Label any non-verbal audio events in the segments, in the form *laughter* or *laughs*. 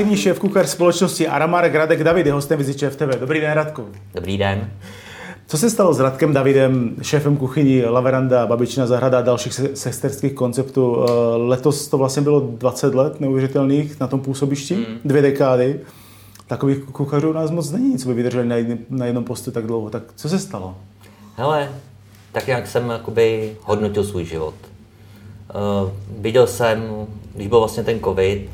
Kreativní šéf kuchař společnosti Aramarek Radek David je hostem Vizi TV. Dobrý den, Radku. Dobrý den. Co se stalo s Radkem Davidem, šéfem kuchyní Laveranda, Babičina zahrada a dalších sesterských konceptů? Eh, letos to vlastně bylo 20 let neuvěřitelných na tom působišti, mm. dvě dekády. Takových kuchařů u nás moc není, co by vydrželi na, jedný, na jednom postu tak dlouho. Tak co se stalo? Hele, tak jak jsem jakoby hodnotil svůj život. Uh, viděl jsem, když byl vlastně ten covid,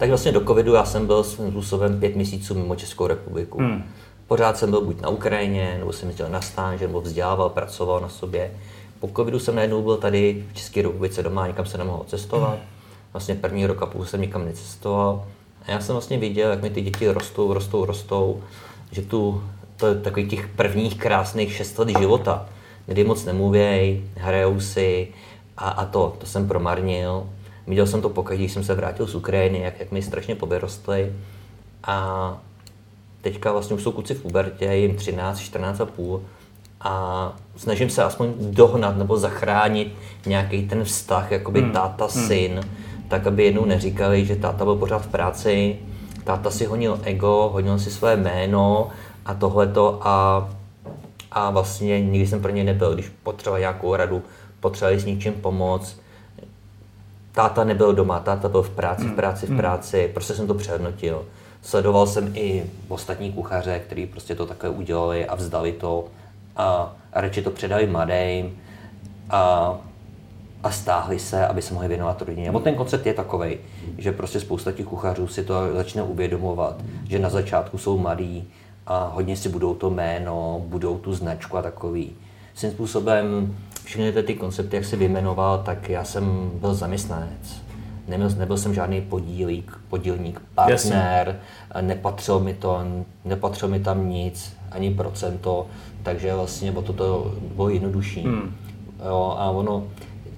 tak vlastně do covidu já jsem byl svým způsobem pět měsíců mimo Českou republiku. Hmm. Pořád jsem byl buď na Ukrajině, nebo jsem jezdil na stáž, nebo vzdělával, pracoval na sobě. Po covidu jsem najednou byl tady v České republice doma, nikam se nemohl cestovat. Hmm. Vlastně první rok a půl jsem nikam necestoval. A já jsem vlastně viděl, jak mi ty děti rostou, rostou, rostou, že tu, to je takových těch prvních krásných šest let života, kdy moc nemluvěj, hrajou si a, a to, to jsem promarnil. Viděl jsem to pokaždé, když jsem se vrátil z Ukrajiny, jak, jak mi strašně povyrostly. A teďka vlastně už jsou kluci v pubertě, jim 13, 14 a půl. A snažím se aspoň dohnat nebo zachránit nějaký ten vztah, jakoby hmm. táta-syn, hmm. tak aby jednou neříkali, že táta byl pořád v práci, táta si honil ego, honil si své jméno a tohleto a, a vlastně nikdy jsem pro ně nebyl, když potřeboval nějakou radu, potřebovali s něčím pomoct, táta nebyl doma, táta byl v práci, v hmm. práci, v hmm. práci, prostě jsem to přehodnotil. Sledoval jsem i ostatní kuchaře, kteří prostě to takhle udělali a vzdali to a, a radši to předali mladým a, a stáhli se, aby se mohli věnovat rodině. Nebo ten koncept je takový, že prostě spousta těch kuchařů si to začne uvědomovat, že na začátku jsou mladí a hodně si budou to jméno, budou tu značku a takový. Svým způsobem všechny ty koncepty, jak si vyjmenoval, tak já jsem byl zaměstnanec. Nebyl, nebyl jsem žádný podílík, podílník, partner, Jasně. nepatřil mi to, nepatřil mi tam nic, ani procento, takže vlastně o to, to bylo jednodušší. Hmm. Jo, a ono,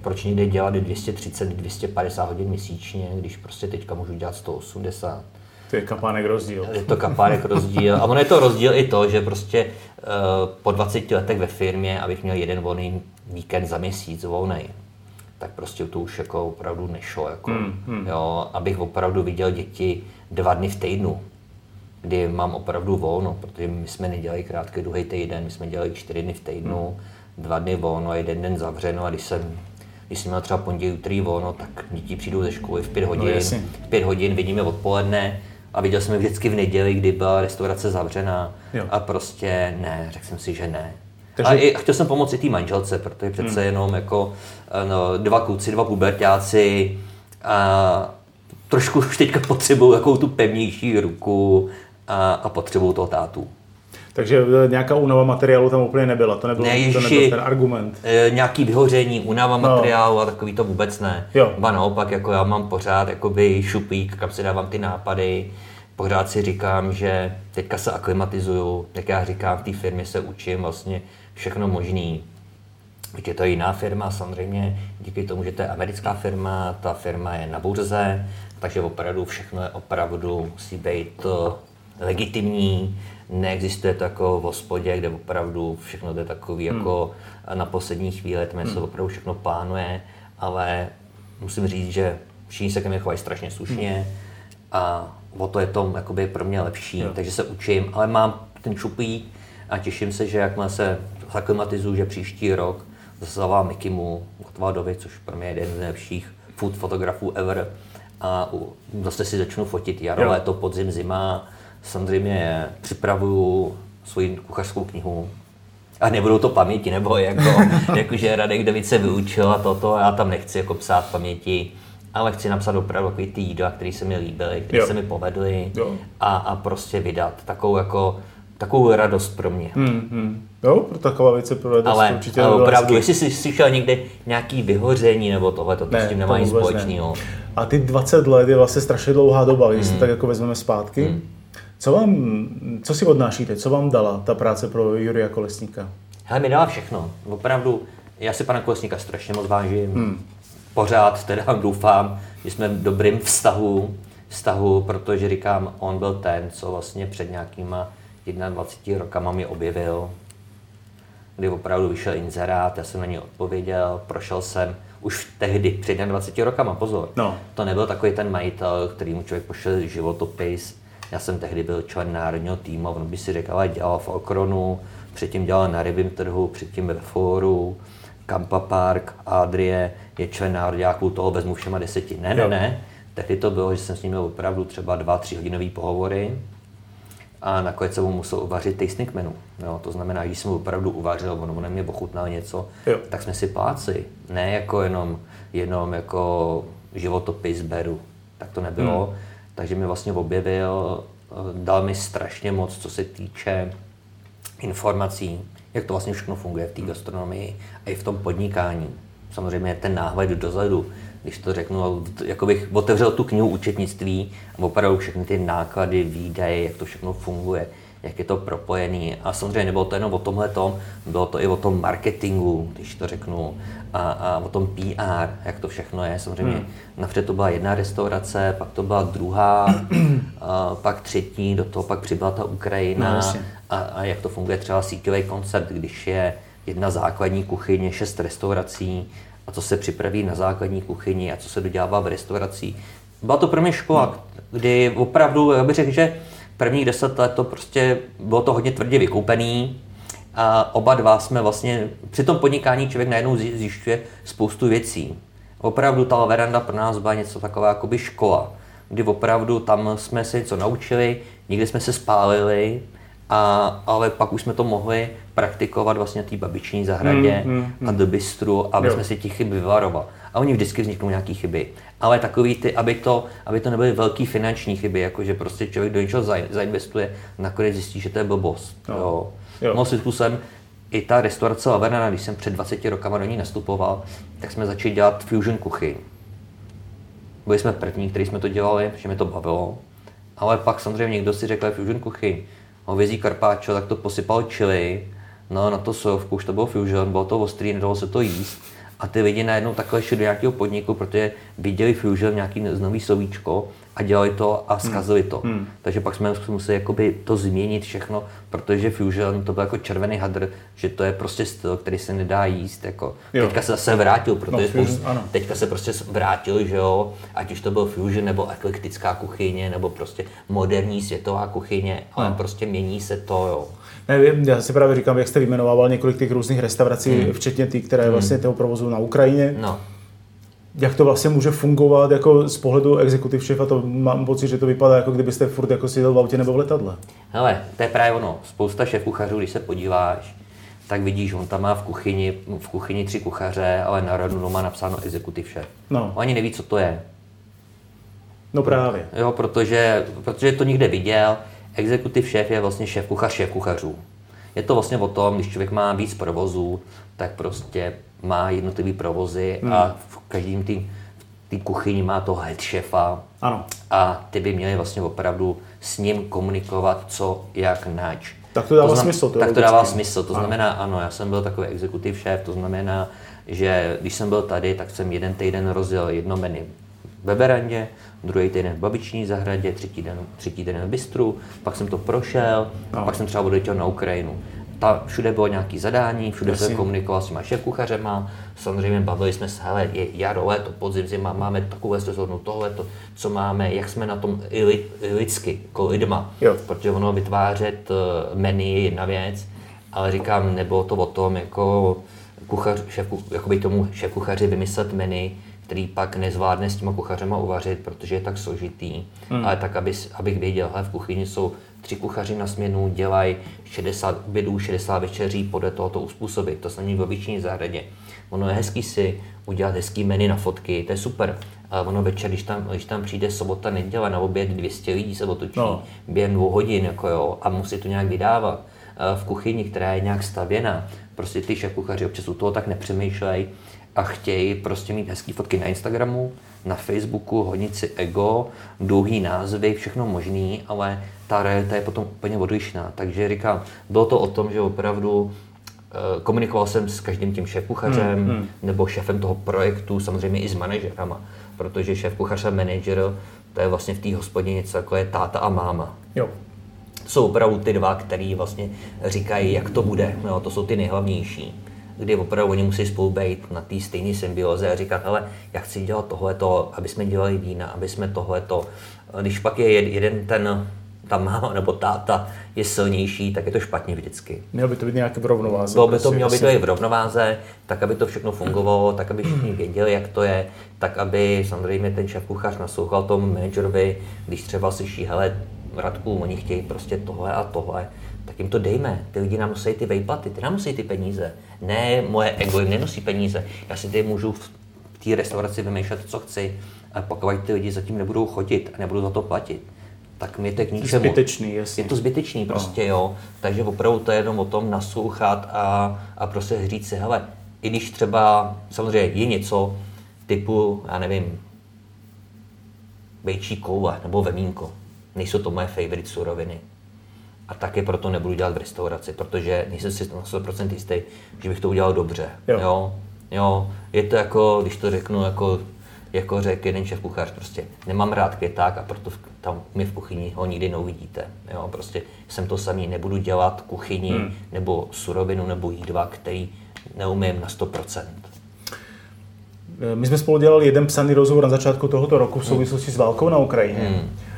proč někde dělat 230, 250 hodin měsíčně, když prostě teďka můžu dělat 180. To je kapánek rozdíl. Je to kapánek rozdíl. A ono je to rozdíl i to, že prostě uh, po 20 letech ve firmě, abych měl jeden volný víkend za měsíc volný, tak prostě to už jako opravdu nešlo. Jako, hmm, hmm. Jo, abych opravdu viděl děti dva dny v týdnu, kdy mám opravdu volno, protože my jsme nedělali krátký druhý týden, my jsme dělali čtyři dny v týdnu, hmm. dva dny volno a jeden den zavřeno a když jsem když jsem měl třeba pondělí, úterý volno, tak děti přijdou ze školy v pět no, hodin, no, v pět hodin vidíme odpoledne a viděl jsem je vždycky v neděli, kdy byla restaurace zavřená jo. a prostě ne, řekl jsem si, že ne. Takže... A, i, chtěl jsem pomoct i té manželce, protože přece hmm. jenom jako no, dva kluci, dva pubertáci a trošku už teďka potřebují takovou tu pevnější ruku a, a potřebují toho tátu. Takže e, nějaká únava materiálu tam úplně nebyla, to nebyl, ne, ježiši, to nebyl ten argument. E, nějaký vyhoření, únava no. materiálu a takový to vůbec ne. Jo. Ba naopak, jako já mám pořád jakoby šuplík, kam si dávám ty nápady, pořád si říkám, že teďka se aklimatizuju, jak já říkám, v té firmě se učím vlastně všechno možný. Teď je to jiná firma, samozřejmě díky tomu, že to je americká firma, ta firma je na burze, takže opravdu všechno je opravdu musí být eh, legitimní, neexistuje to jako v hospodě, kde opravdu všechno je takový hmm. jako na poslední chvíli, tam se hmm. opravdu všechno plánuje, ale musím říct, že všichni se ke mně chovají strašně slušně hmm. a o to je to jakoby pro mě lepší, jo. takže se učím, ale mám ten šuplík a těším se, že jakmile se zaklimatizuju, že příští rok zase Mikimu Gotwaldovi, což pro mě je jeden z nejlepších food fotografů ever. A zase si začnu fotit jaro, léto, podzim, zima. Samozřejmě připravuju svoji kuchařskou knihu, a nebudou to paměti, nebo jako, *laughs* jakože Radek David se vyučil a toto, a já tam nechci jako psát paměti, ale chci napsat opravdu takový ty jídla, které se mi líbily, které se mi povedly a, a prostě vydat takovou jako takovou radost pro mě. Hmm, hmm. Jo, pro taková věc je pro radost ale, určitě ale opravdu, jestli jsi slyšel někde nějaký vyhoření nebo tohle, to, ne, s tím nemá nic společného. A ty 20 let je vlastně strašně dlouhá doba, když hmm. se tak jako vezmeme zpátky. Hmm. Co vám, co si odnášíte, co vám dala ta práce pro Juria Kolesníka? Hele, mi dala všechno. Opravdu, já si pana Kolesníka strašně moc vážím. Hmm. Pořád teda doufám, že jsme v dobrým vztahu, vztahu, protože říkám, on byl ten, co vlastně před nějakýma 21 rokama mi objevil, kdy opravdu vyšel inzerát, já jsem na něj odpověděl, prošel jsem už tehdy, před 21 rokama, pozor. No. To nebyl takový ten majitel, který mu člověk pošel životopis. Já jsem tehdy byl člen národního týmu, on by si řekl, ale dělal v Okronu, předtím dělal na rybím trhu, předtím ve Fóru, Kampa Park, Adrie, je člen národňáků, toho vezmu všema deseti. Ne, ne, ne. Tehdy to bylo, že jsem s ním měl opravdu třeba dva, tři hodinový pohovory a nakonec jsem mu musel uvařit tasting menu. Jo, to znamená, že jsem mu opravdu uvařil, on, on mě ochutnal něco, jo. tak jsme si pláci. Ne jako jenom, jenom jako životopis beru. Tak to nebylo. Hmm. Takže mi vlastně objevil, dal mi strašně moc, co se týče informací, jak to vlastně všechno funguje v té gastronomii a i v tom podnikání. Samozřejmě ten náhled dozadu, když to řeknu, jako bych otevřel tu knihu účetnictví a opravdu všechny ty náklady, výdaje, jak to všechno funguje, jak je to propojený. A samozřejmě nebylo to jenom o tomhle tom, bylo to i o tom marketingu, když to řeknu, a, a o tom PR, jak to všechno je. Samozřejmě hmm. napřed to byla jedna restaurace, pak to byla druhá, a pak třetí, do toho pak přibyla ta Ukrajina no, a, a jak to funguje třeba síťový koncept, když je jedna základní kuchyně, šest restaurací a co se připraví na základní kuchyni a co se dodělává v restaurací. Byla to pro mě škola, kdy opravdu, já bych řekl, že prvních deset let to prostě bylo to hodně tvrdě vykoupený a oba dva jsme vlastně, při tom podnikání člověk najednou zjišťuje spoustu věcí. Opravdu ta veranda pro nás byla něco taková jako by škola, kdy opravdu tam jsme se něco naučili, někdy jsme se spálili, a, ale pak už jsme to mohli praktikovat vlastně té babiční zahradě hmm, hmm, hmm. a do bistru, aby jo. jsme si těch chyb vyvarovali. A oni vždycky vzniknou nějaké chyby. Ale takový ty, aby to, aby to nebyly velké finanční chyby, jako že prostě člověk do něčeho zainvestuje, nakonec zjistí, že to je blbost. Jo. Jo. Jo. No, způsobem i ta restaurace Laverna, když jsem před 20 rokama do ní nastupoval, tak jsme začali dělat fusion kuchyň. Byli jsme první, kteří jsme to dělali, že mi to bavilo. Ale pak samozřejmě někdo si řekl fusion kuchyň, hovězí karpáčo, tak to posypal chili, no na to sojovku, už to bylo fusion, bylo to ostrý, nedalo se to jíst. A ty lidi najednou takhle šli do nějakého podniku, protože viděli Fusion nějaký nový slovíčko a dělali to a zkazili hmm. to. Hmm. Takže pak jsme museli jakoby to změnit všechno, protože Fusion to byl jako červený hadr, že to je prostě styl, který se nedá jíst. Jako. Teďka se zase vrátil, protože no, Fusion, ano. teďka se prostě vrátil, že jo, ať už to byl Fusion nebo eklektická kuchyně, nebo prostě moderní světová kuchyně, ale no. prostě mění se to, jo. Nevím, já si právě říkám, jak jste vyjmenovával několik těch různých restaurací, hmm. včetně těch, které hmm. vlastně toho provozu na Ukrajině. No. Jak to vlastně může fungovat jako z pohledu executive šefa, to mám pocit, že to vypadá jako kdybyste furt jako seděl v autě nebo v letadle. Hele, to je právě ono. Spousta šéf kuchařů, když se podíváš, tak vidíš, on tam má v kuchyni, v kuchyni tři kuchaře, ale na radu má napsáno executive šéf. No. On ani neví, co to je. No právě. Jo, protože, protože to někde viděl, Executive šéf je vlastně šéf kuchař šéf kuchařů. Je to vlastně o tom, když člověk má víc provozů, tak prostě má jednotlivý provozy hmm. a v každém tým té kuchyni má to head šefa. Ano. A ty by měli vlastně opravdu s ním komunikovat, co, jak, nač. Tak to dává to znam, smysl. To tak to dává smysl. To ano. znamená, ano, já jsem byl takový exekutiv šéf, to znamená, že když jsem byl tady, tak jsem jeden týden rozjel jedno menu ve berandě, druhý týden v babiční zahradě, třetí den, třetí den v bistru, pak jsem to prošel, no. pak jsem třeba odletěl na Ukrajinu. Ta, všude bylo nějaké zadání, všude jsem komunikoval s těma šéfkuchařema, samozřejmě bavili jsme se, hele, je jaro, léto, podzim, zima, máme takové sezónu, tohle, to, co máme, jak jsme na tom i, li, i lidsky, jako lidma, jo. protože ono vytvářet uh, menu je jedna věc, ale říkám, nebylo to o tom, jako kuchař, šéf, jakoby tomu šéf kuchaři vymyslet menu, který pak nezvládne s těma kuchařema uvařit, protože je tak složitý, hmm. ale tak, aby, abych věděl, hele, v kuchyni jsou tři kuchaři na směnu, dělají 60 obědů, 60 večeří, podle tohoto uspůsobit. To samé v obyčejní zahradě. Ono je hezký si udělat hezký menu na fotky, to je super. A ono večer, když tam, když tam přijde sobota, neděle na oběd, 200 lidí se otočí no. během dvou hodin jako jo, a musí to nějak vydávat. V kuchyni, která je nějak stavěna, prostě ty šéf kuchaři občas u toho tak nepřemýšlejí a chtějí prostě mít hezký fotky na Instagramu, na Facebooku, honit si ego, dlouhý názvy, všechno možný, ale ta realita je potom úplně odlišná. Takže říkám, bylo to o tom, že opravdu eh, komunikoval jsem s každým tím šéf-kuchařem hmm, hmm. nebo šéfem toho projektu, samozřejmě i s manažerama, protože šéf-kuchař a manažer to je vlastně v té hospodě něco jako je táta a máma. Jo. Jsou opravdu ty dva, který vlastně říkají, jak to bude. No, to jsou ty nejhlavnější kdy opravdu oni musí spolu být na té stejné symbioze a říkat, ale já chci dělat tohleto, aby jsme dělali vína, aby jsme tohleto. Když pak je jeden ten ta máma nebo táta je silnější, tak je to špatně vždycky. Mělo by to být nějaké v rovnováze. Bylo by to, mělo by to být v rovnováze, tak aby to všechno fungovalo, tak aby všichni věděli, jak to je, tak aby samozřejmě ten šéf kuchař naslouchal tomu managerovi, když třeba slyší, hele, Radku, oni chtějí prostě tohle a tohle, tak jim to dejme. Ty lidi nám musí ty vejplaty, ty nám musí ty peníze. Ne, moje ego jim nenosí peníze. Já si ty můžu v té restauraci vymýšlet, co chci, a pokud ty lidi zatím nebudou chodit a nebudou za to platit, tak mi to je k ničemu. Zbytečný, jasně. Je to zbytečný no. prostě, no. jo. Takže opravdu to je jenom o tom naslouchat a, a prostě říct si, hele, i když třeba, samozřejmě je něco typu, já nevím, bejčí koule nebo vemínko, nejsou to moje favorite suroviny. A taky proto nebudu dělat v restauraci, protože nejsem si na 100% jistý, že bych to udělal dobře. Jo. jo. Jo, je to jako, když to řeknu, jako, jako řekl jeden šéf kuchař, prostě nemám rád květák a proto tam my v kuchyni ho nikdy neuvidíte. Jo, prostě jsem to samý, nebudu dělat kuchyni hmm. nebo surovinu nebo jídla, který neumím na 100%. My jsme spolu dělali jeden psaný rozhovor na začátku tohoto roku v souvislosti s válkou na Ukrajině. Hmm Eh,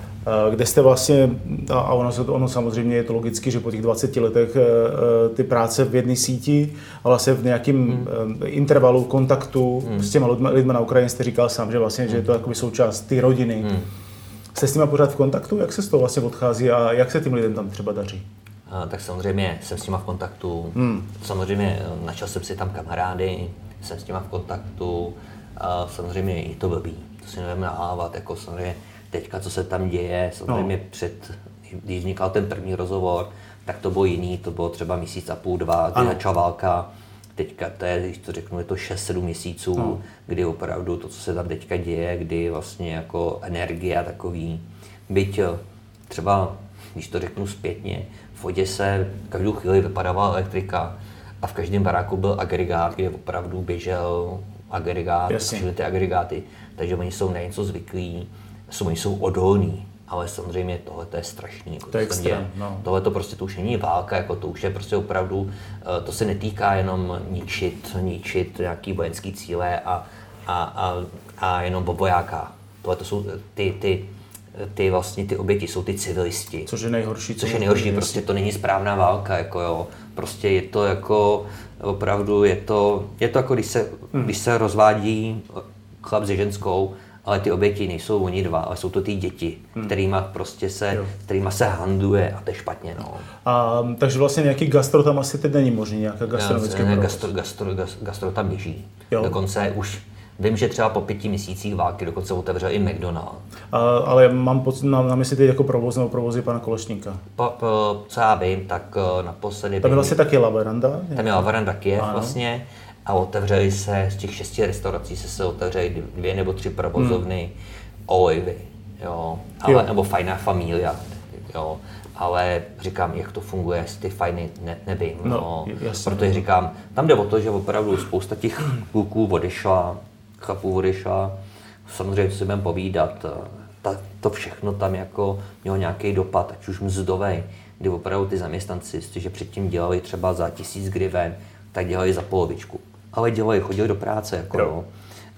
kde jste vlastně, a ono, ono samozřejmě je to logicky, že po těch 20 letech eh, eh, ty práce v jedné síti a vlastně v nějakém hmm. intervalu kontaktu hmm. s těma lidmi, lidmi na Ukrajině jste říkal sám, že vlastně, hmm. že je to hmm. jakoby součást té rodiny. Hmm. Jste s nimi pořád v kontaktu? Jak se z toho vlastně odchází a jak se tím lidem tam třeba daří? A, tak samozřejmě jsem s nimi v kontaktu. Hmm. Samozřejmě načal jsem si tam kamarády, jsem s nimi v kontaktu. A samozřejmě je to blbý, to si nevím nahávat, jako samozřejmě teďka, co se tam děje, samozřejmě no. před, když vznikal ten první rozhovor, tak to bylo jiný, to bylo třeba měsíc a půl, dva, kdy začala válka. Teďka to je, když to řeknu, je to 6-7 měsíců, no. kdy opravdu to, co se tam teďka děje, kdy vlastně jako energie a takový, byť eh, třeba, když to řeknu zpětně, v Oděse každou chvíli vypadala elektrika a v každém baráku byl agregát, kde opravdu běžel agregát, ty agregáty, takže oni jsou na něco zvyklí oni jsou odolní, ale samozřejmě tohle je strašný. Jako to je extrém, no. Tohle to prostě to už není válka, jako to už je prostě opravdu, eh, to se netýká jenom ničit, ničit nějaký vojenský cíle a, a, a, a jenom bobojáka. Tohle to jsou ty, ty, ty vlastně ty oběti jsou ty civilisti. Což je nejhorší. Což je nejhorší, prostě to není správná válka, jako jo. Prostě je to jako, opravdu je to, je to jako když se, hmm. když se rozvádí chlap se ženskou ale ty oběti nejsou oni dva, ale jsou to ty děti, hmm. kterýma prostě se, kterýma se handluje a to je špatně. No. A, takže vlastně nějaký gastro tam asi teď není možný, nějaká gastronomické ne, gastro, gastro, gastro, gastro tam běží. Jo. Dokonce už Vím, že třeba po pěti měsících války dokonce otevřel i McDonald. A, ale mám pocit, na, na mysli teď jako provoz nebo provozy pana Kolešníka. Po, po, co já vím, tak uh, naposledy... Tam je vlastně taky Laveranda? Tam je Laveranda Kiev vlastně a otevřeli se, z těch šesti restaurací se, se otevřely dvě nebo tři provozovny hmm. olivy, jo, ale, jo. nebo fajná familia, jo, ale říkám, jak to funguje, jestli ty fajny ne, nevím, no, no. protože říkám, tam jde o to, že opravdu spousta těch kluků odešla, chlapů odešla, samozřejmě si budeme povídat, ta, to všechno tam jako mělo nějaký dopad, ať už mzdový, kdy opravdu ty zaměstnanci, že předtím dělali třeba za tisíc griven, tak dělali za polovičku ale dělali, chodili do práce. Jako, no.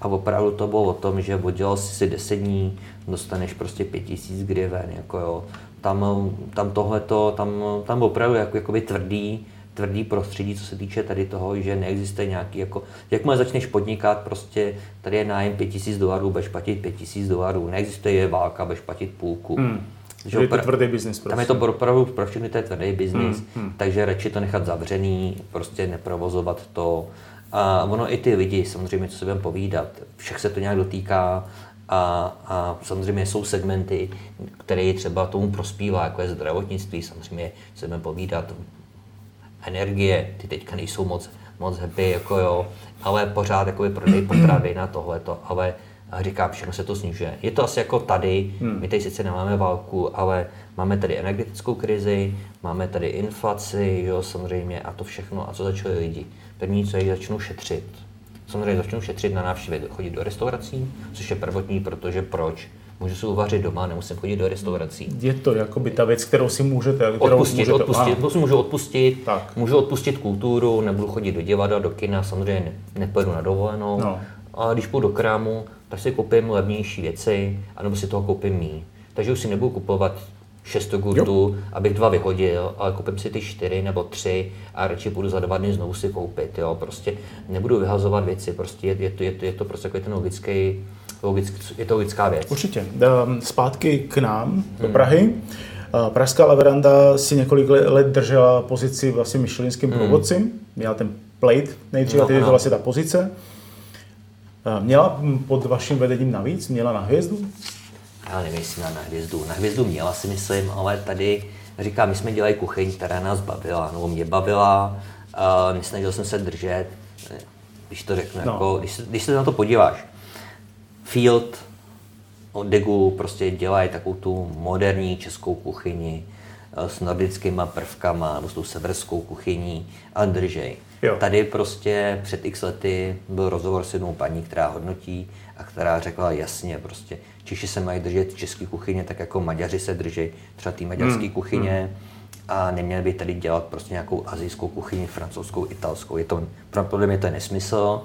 A opravdu to bylo o tom, že oddělal si 10 dní, dostaneš prostě 5000 griven. Jako jo. Tam, tam tohleto, tam, tam opravdu jako, jakoby tvrdý, tvrdý prostředí, co se týče tady toho, že neexistuje nějaký, jako, jakmile začneš podnikat, prostě tady je nájem 5000 dolarů, budeš platit 5000 dolarů, neexistuje je válka, budeš platit půlku. Hmm. Že je to tvrdý biznis. Tam je to prostě. opravdu pro všechny to je tvrdý biznis, hmm, hmm. takže radši to nechat zavřený, prostě neprovozovat to. A ono i ty lidi, samozřejmě, co se budeme povídat, všech se to nějak dotýká a, a samozřejmě jsou segmenty, které třeba tomu prospívá, jako je zdravotnictví, samozřejmě se budeme povídat, energie, ty teďka nejsou moc moc happy, jako jo, ale pořád jakoby prodej *clears throat* potravy na tohleto, ale říkám, všechno se to snižuje. Je to asi jako tady, hmm. my tady sice nemáme válku, ale máme tady energetickou krizi, máme tady inflaci, jo, samozřejmě, a to všechno. A co začali lidi? První, co je, začnou šetřit. Samozřejmě začnou šetřit na návštěvy, chodit do restaurací, což je prvotní, protože proč? Můžu si uvařit doma, nemusím chodit do restaurací. Je to jakoby ta věc, kterou si můžete, kterou odpustit, můžete, odpustit, to si můžu odpustit, tak. můžu odpustit kulturu, nebudu chodit do divadla, do kina, samozřejmě ne, nepojedu na dovolenou, no. a když půjdu do krámu, tak si koupím levnější věci, anebo si toho koupím mý. Takže už si nebudu kupovat šest jogurtů, abych dva vyhodil, ale koupím si ty čtyři nebo tři a radši půjdu za dva dny znovu si koupit. Jo. Prostě nebudu vyhazovat věci, prostě je, je, to, je, to, je to prostě ten logický, logický, je to logická věc. Určitě. Ehm, zpátky k nám do hmm. Prahy. Hmm. Pražská Laveranda si několik let držela pozici vlastně myšelinským hmm. průvodcem. Měla ten plate nejdříve, no, je to vlastně ta pozice. Ehm, měla pod vaším vedením navíc? Měla na hvězdu? Já nevím, jestli na, na hvězdu. Na hvězdu měla si myslím, ale tady říkám, my jsme dělali kuchyň, která nás bavila, nebo mě bavila, uh, nesnažil jsem se držet, když to řeknu, no. jako, když, se, když se na to podíváš. Field od Degu prostě dělají takovou tu moderní českou kuchyni s nordickýma prvkama, nebo s tou severskou kuchyní, ale držej. Jo. Tady prostě před x lety byl rozhovor s jednou paní, která hodnotí a která řekla jasně prostě, Češi se mají držet české kuchyně tak jako Maďaři se drží třeba té maďarské hmm. kuchyně hmm. a neměli by tady dělat prostě nějakou azijskou kuchyni, francouzskou, italskou. Je to, podle mě to je nesmysl,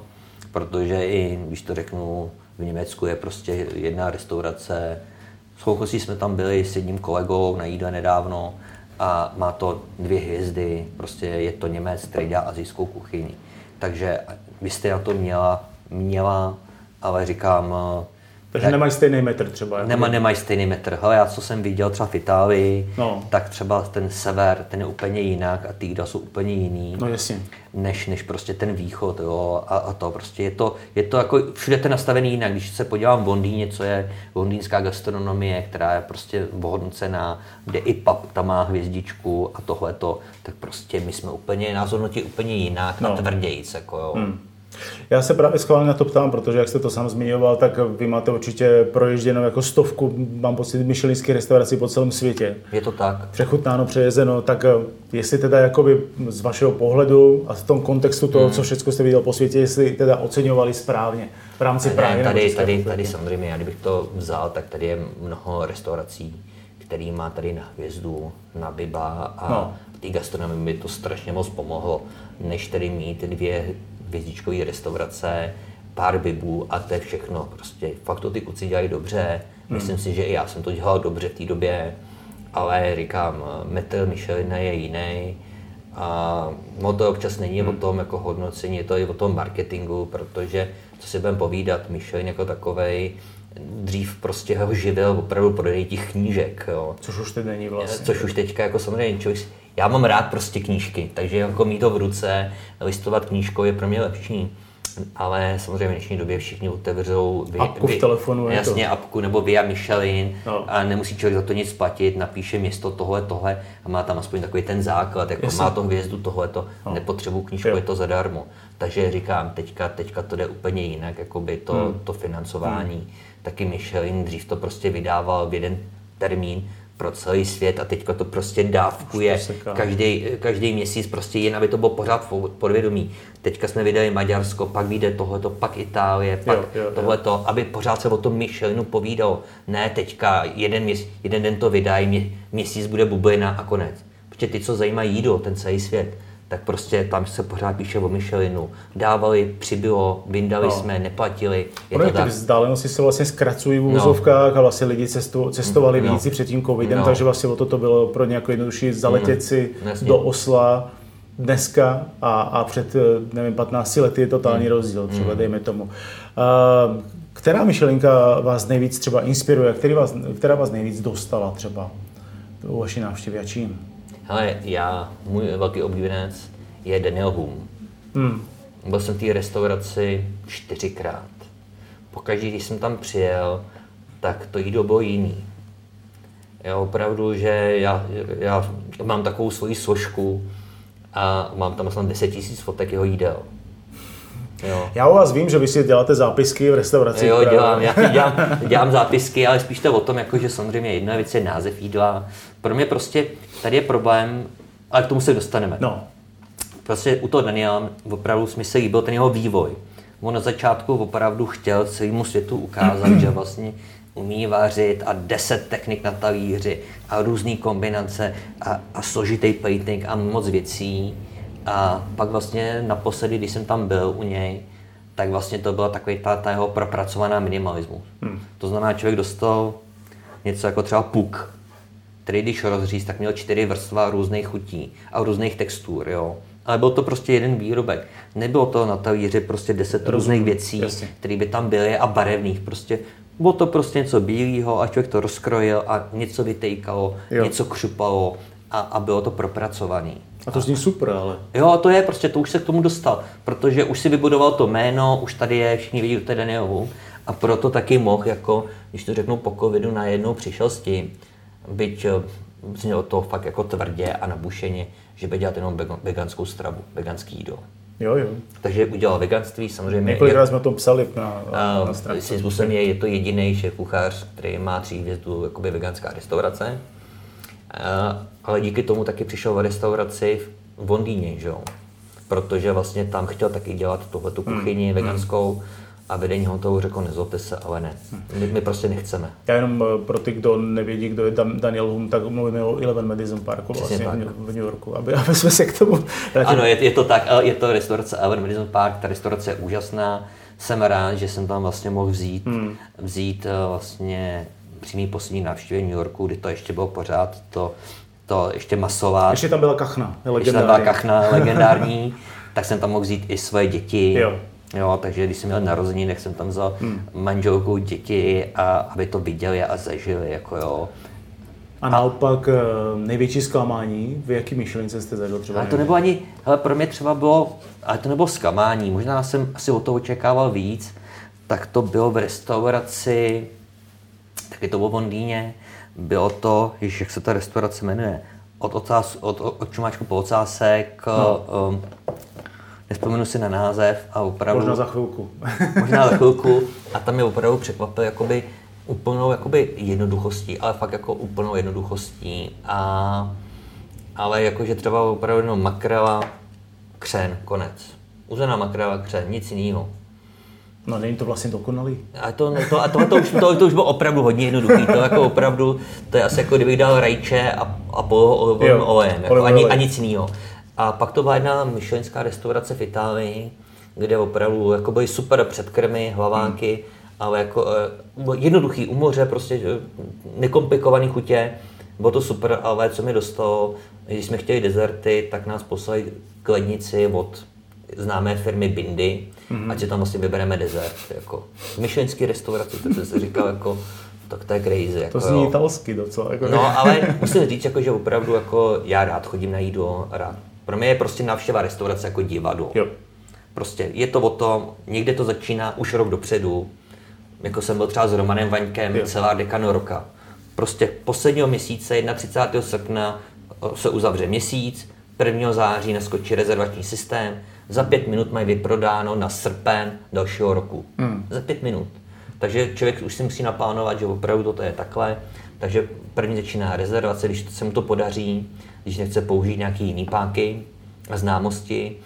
protože i, když to řeknu, v Německu je prostě jedna restaurace, s jsme tam byli s jedním kolegou na jídle nedávno a má to dvě hvězdy, prostě je to Němec, který dělá azijskou kuchyni. Takže vy jste na to měla, měla, ale říkám, takže tak, nemají stejný metr třeba. Jako nema, nemají stejný metr. Hele, já co jsem viděl třeba v Itálii, no. tak třeba ten sever, ten je úplně jinak a ty jídla jsou úplně jiný. No jasně. Než, než prostě ten východ, jo, a, a to prostě je to, je to jako, všude to nastavený jinak. Když se podívám v Londýně, co je londýnská gastronomie, která je prostě ohodnocená, kde i pub tam má hvězdičku a tohle to, tak prostě my jsme úplně, nás hodnotí úplně jinak no. a tvrdějíc, jako jo. Hmm. Já se právě schválně na to ptám, protože jak jste to sám zmiňoval, tak vy máte určitě proježděno jako stovku, mám pocit, myšelinských restaurací po celém světě. Je to tak. Přechutnáno, přejezeno, tak eh, jestli teda jakoby z vašeho pohledu a v tom kontextu toho, hmm. co všechno jste viděl po světě, jestli teda oceňovali správně v rámci ne, Prahy. Tady, tady, tady samozřejmě, já kdybych to vzal, tak tady je mnoho restaurací, který má tady na hvězdu, na biba a no. té gastronomii by to strašně moc pomohlo, než tady mít dvě hvězdičkové restaurace, pár bibů a to je všechno. Prostě fakt to ty kluci dělají dobře. Hmm. Myslím si, že i já jsem to dělal dobře v té době, ale říkám, metr Michelina je jiný. A no to občas není hmm. o tom jako hodnocení, je to i o tom marketingu, protože co si budeme povídat, Michelin jako takovej, dřív prostě ho živil opravdu prodej těch knížek. Jo. Což už teď není vlastně. Což už teďka jako samozřejmě člověk, já mám rád prostě knížky, takže jako mít to v ruce, listovat knížkou je pro mě lepší. Ale samozřejmě v dnešní době všichni otevřou vy, apku vy, v telefonu. Jasně, to. apku nebo Via Michelin no. a nemusí člověk za to nic platit, napíše město tohle, tohle a má tam aspoň takový ten základ, jako Jasně. má to hvězdu tohle, to no. nepotřebuji knížku, jo. je to zadarmo. Takže říkám, teďka, teďka to jde úplně jinak, jako by to, hmm. to financování. Hmm. Taky Michelin dřív to prostě vydával v jeden termín, pro celý svět a teďka to prostě dávkuje každý, každý měsíc prostě jen, aby to bylo pořád podvědomí. Teďka jsme vydali Maďarsko, pak vyjde tohleto, pak Itálie, pak jo, jo, tohleto, aby pořád se o tom Michelinu povídalo. Ne teďka jeden, měs, jeden den to vydají, měsíc bude bublina a konec. Protože ty, co zajímají jídlo, ten celý svět, tak prostě tam se pořád píše o Michelinu. Dávali, přibylo, vyndali no. jsme, neplatili. Je to tak. vzdálenosti se vlastně zkracují v úzovkách no. a vlastně lidi cestu, cestovali no. víc před tím covidem, no. takže vlastně o to to bylo pro ně jako jednodušší zaletět mm. si Jasně. do Osla dneska a, a před, nevím, 15 lety je totální mm. rozdíl, třeba mm. dejme tomu. Uh, která myšlenka vás nejvíc třeba inspiruje, který vás, která vás nejvíc dostala třeba u vaší návštěvy a čím? Hele, já, můj velký oblíbenec je Daniel Boom. Hmm. Byl jsem v té restauraci čtyřikrát. Pokaždé, když jsem tam přijel, tak to jídlo bylo jiný. Já opravdu, že já, já mám takovou svoji složku a mám tam vlastně 10 000 fotek jeho jídel. Jo. Já u vás vím, že vy si děláte zápisky v restauraci. Jo, dělám, já *laughs* dělám, dělám zápisky, ale spíš to o tom, jako, že samozřejmě jedna věc je název jídla. Pro mě prostě tady je problém, ale k tomu se dostaneme. No. Prostě u toho Daniela opravdu mi se líbil ten jeho vývoj. On na začátku opravdu chtěl celému světu ukázat, že vlastně umí vařit a deset technik na talíři a různé kombinace a, a složitý plating a moc věcí. A pak vlastně naposledy, když jsem tam byl u něj, tak vlastně to byla takový ta, ta jeho propracovaná minimalismus. Hmm. To znamená, člověk dostal něco jako třeba puk, který když rozříz, tak měl čtyři vrstva různých chutí a různých textur, jo. Ale byl to prostě jeden výrobek. Nebylo to na talíři prostě deset Rozumím, různých věcí, které by tam byly a barevných. Prostě bylo to prostě něco bílého a člověk to rozkrojil a něco vytejkalo, jo. něco křupalo a, a bylo to propracované. A to zní super, ale. Jo, to je prostě, to už se k tomu dostal, protože už si vybudoval to jméno, už tady je, všichni vidí, to je a proto taky mohl, jako, když to řeknu po covidu, najednou přišel s tím, byť eh, znělo to fakt jako tvrdě a nabušeně, že by dělat jenom veganskou stravu, veganský jídlo. Jo, jo. Takže udělal veganství, samozřejmě. Několikrát jsme o tom psali na, na, na stránce. způsobem je, je to jediný šéf kuchař, který má tří hvězdu jakoby veganská restaurace. A, ale díky tomu taky přišel v restauraci v Londýně, že jo? Protože vlastně tam chtěl taky dělat tuhletu kuchyni hmm. veganskou. Hmm a vedení hotelu řekl, nezlobte se, ale ne. My, my prostě nechceme. Já jenom eh, pro ty, kdo nevědí, kdo je Daniel Hum, tak mluvíme o Eleven Madison Parku vlastně tak. v New Yorku, aby, *laughs* aby jsme se k tomu vrátili. Ano, je, je, to tak, je to restaurace Eleven Madison Park, ta restaurace je úžasná. Jsem rád, že jsem tam vlastně mohl vzít, hmm. vzít eh, vlastně přímý poslední návštěvě New Yorku, kdy to ještě bylo pořád to, to ještě masová. Ještě tam byla kachna, Ještě tam byla kachna *laughs* legendární, tak jsem tam mohl vzít i svoje děti. Jo Jo, takže když jsem měl narozeniny, tak jsem tam vzal hmm. manželku, děti, a aby to viděli a zažili. Jako jo. A naopak eh, největší zklamání, v jaký myšlence jste zažil třeba? Ale to nebylo ani, hele, pro mě třeba bylo, ale to nebylo zklamání, možná jsem asi o to očekával víc, tak to bylo v restauraci, bylo v Londýně, bylo to, ježiš, jak se ta restaurace jmenuje, od, ocás, od, od, od čumáčku po ocásek, no. um, nespomenu si na název a opravdu... Možná za chvilku. *laughs* možná za chvilku a tam mě opravdu překvapil jakoby úplnou jakoby jednoduchostí, ale fakt jako úplnou jednoduchostí a ale jakože třeba opravdu jenom makrela, křen, konec. Uzená makrela, křen, nic jiného. No není to vlastně dokonalý. A to, to, a to, to, už, to, to už bylo opravdu hodně jednoduchý. To jako opravdu, to je asi jako kdybych dal rajče a, a po olejem. Jako, ani, ani nic jiného. A pak to byla jedna myšlenská restaurace v Itálii, kde opravdu jako byly super předkrmy, hlavánky, hmm. ale jako uh, jednoduchý u moře, prostě nekomplikovaný chutě. Bylo to super, ale co mi dostalo, když jsme chtěli dezerty, tak nás poslali k lednici od známé firmy Bindy, mm-hmm. ať si tam vlastně vybereme dezert. Jako. Myšlenský restaurace, to jsem si říkal, jako, tak to je crazy. Jako, to zní italsky docela. Jako no, ale musím říct, jako, že opravdu jako, já rád chodím na jídlo, rád pro mě je prostě návštěva restaurace jako divadlo. Jo. Prostě je to o tom, někde to začíná už rok dopředu, jako jsem byl třeba s Romanem Vaňkem jo. celá dekano roka. Prostě posledního měsíce, 31. srpna, se uzavře měsíc, 1. září naskočí rezervační systém, za pět minut mají vyprodáno na srpen dalšího roku. Hmm. Za pět minut. Takže člověk už si musí naplánovat, že opravdu to je takhle. Takže první začíná rezervace, když se mu to podaří, když nechce použít nějaký jiný páky a známosti.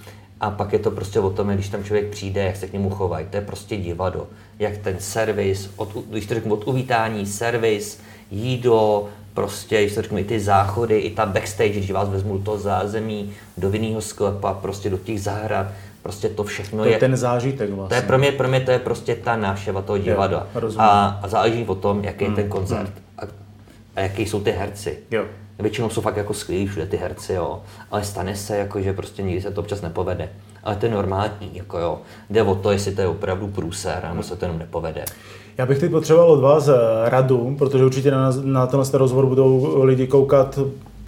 A pak je to prostě o tom, když tam člověk přijde, jak se k němu chovají. To je prostě divadlo. Jak ten servis, od, když to řeknu od uvítání, servis, jídlo, prostě, když to řeknu, i ty záchody, i ta backstage, když vás vezmu do toho zázemí, do vinného sklepa, prostě do těch zahrad, prostě to všechno to je, ten zážitek vlastně. To je pro mě, pro mě to je prostě ta návštěva toho divadla. Jo, a, a záleží o tom, jaký je ten hmm, koncert hmm. a, a jaký jsou ty herci. Jo. Většinou jsou fakt jako skvělí všude ty herci, jo. Ale stane se, jako, že prostě nikdy se to občas nepovede. Ale to je normální, jako jo. Jde o to, jestli to je opravdu průser, nebo se to jenom nepovede. Já bych teď potřeboval od vás eh, radu, protože určitě na, na tenhle rozhovor budou lidi koukat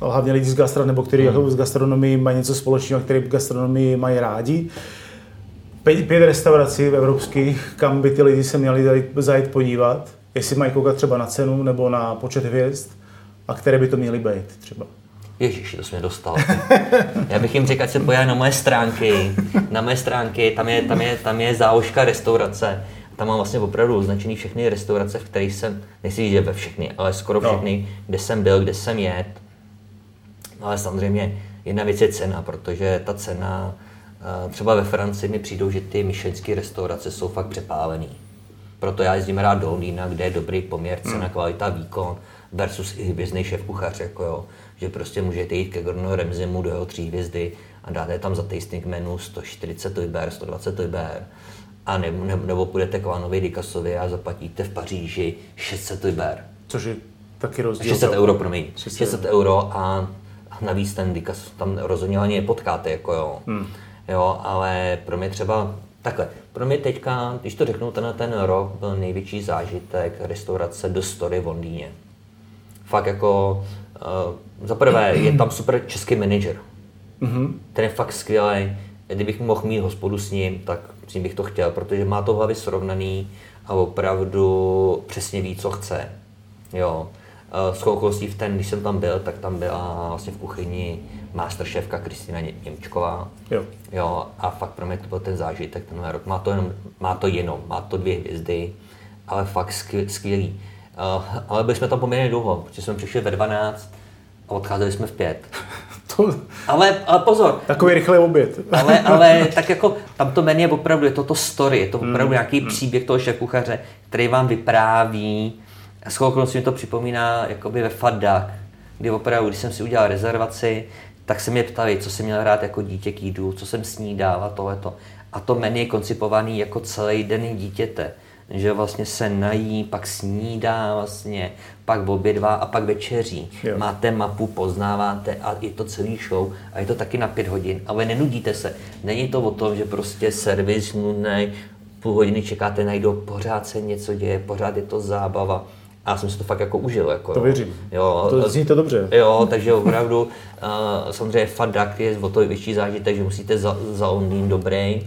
hlavně lidi z gastra, nebo kteří hmm. jako z gastronomii mají něco společného, kteří gastronomii mají rádi. Pět, pět restaurací v evropských, kam by ty lidi se měli zajít podívat, jestli mají koukat třeba na cenu nebo na počet hvězd a které by to měly být třeba. Ježíš, to jsi mě dostal. Já bych jim řekl, ať se na moje stránky. Na moje stránky, tam je, tam je, tam je záložka restaurace. Tam mám vlastně opravdu označený všechny restaurace, v kterých jsem, nechci říct, že ve všechny, ale skoro No. všechny, kde jsem byl, kde jsem jet. No ale samozřejmě jedna věc je cena, protože ta cena, eh, třeba ve Francii mi přijdou, že ty myšlenské restaurace jsou fakt přepálený. Proto já jezdím rád do Londýna, kde je dobrý poměr cena, kvalita, výkon versus i hvězdný šéf kuchař, jako jo. Že prostě můžete jít ke Gordonu Ramsaymu do jeho tří hvězdy a dáte tam za tasting menu 140 liber, 120 liber a ne, ne, nebo půjdete k Vánovi Dikasovi a zaplatíte v Paříži 600 liber. Což je taky rozdíl. 600 euro, promiň. 600 600 euro a a navíc ten Dikas tam rozhodně ani nepotkáte, jako jo. Hmm. Jo, ale pro mě třeba takhle, pro mě teďka, když to řeknu, tenhle ten rok byl největší zážitek restaurace The Story v Londýně. Fakt jako, uh, za prvé je tam super český manager. Mm-hmm. Ten je fakt skvělý. Kdybych mohl mít hospodu s ním, tak s ním bych to chtěl, protože má to v hlavě srovnaný a opravdu přesně ví, co chce. Jo. Eh, S okolností v ten, když jsem tam byl, tak tam byla vlastně v kuchyni masterchefka Kristýna Ně- Němčková. Jo. Jo, a fakt pro mě to byl ten zážitek tenhle rok. Má to jenom, má to jenom, má to dvě hvězdy, ale fakt skvěl- skvělý. Uh, ale byli jsme tam poměrně dlouho, protože jsme přišli ve 12 a odcházeli jsme v 5. *laughs* To, *laughs* Ale, ale pozor, takový rychlý oběd. ale, *laughs* ale tak jako tam to menu je opravdu, je to to story, je to opravdu nějaký příběh toho šéfkuchaře, který vám vypráví. S mi to připomíná jakoby ve Fat Duck, kdy opravdu, když jsem si udělal rezervaci, tak se mě ptali, co jsem měl rád jako dítě k jídlu, co jsem snídal a tohleto. A to menu je koncipovaný jako celý den dítěte. Že vlastně se nají, pak snídá vlastně, pak obědvá a pak večeří. Jo. Máte mapu, poznáváte a je to celý show a je to taky na pět hodin, ale nenudíte se. Není to o tom, že prostě servis nudný, půl hodiny čekáte, najdou, pořád se něco děje, pořád je to zábava. A já jsem si to fakt jako užil. Jako, To věřím. Jo, To zní to dobře. Jo, takže opravdu uh, *laughs* samozřejmě Fat Duck je o to větší zážitek, že musíte za, za Londýn dobrý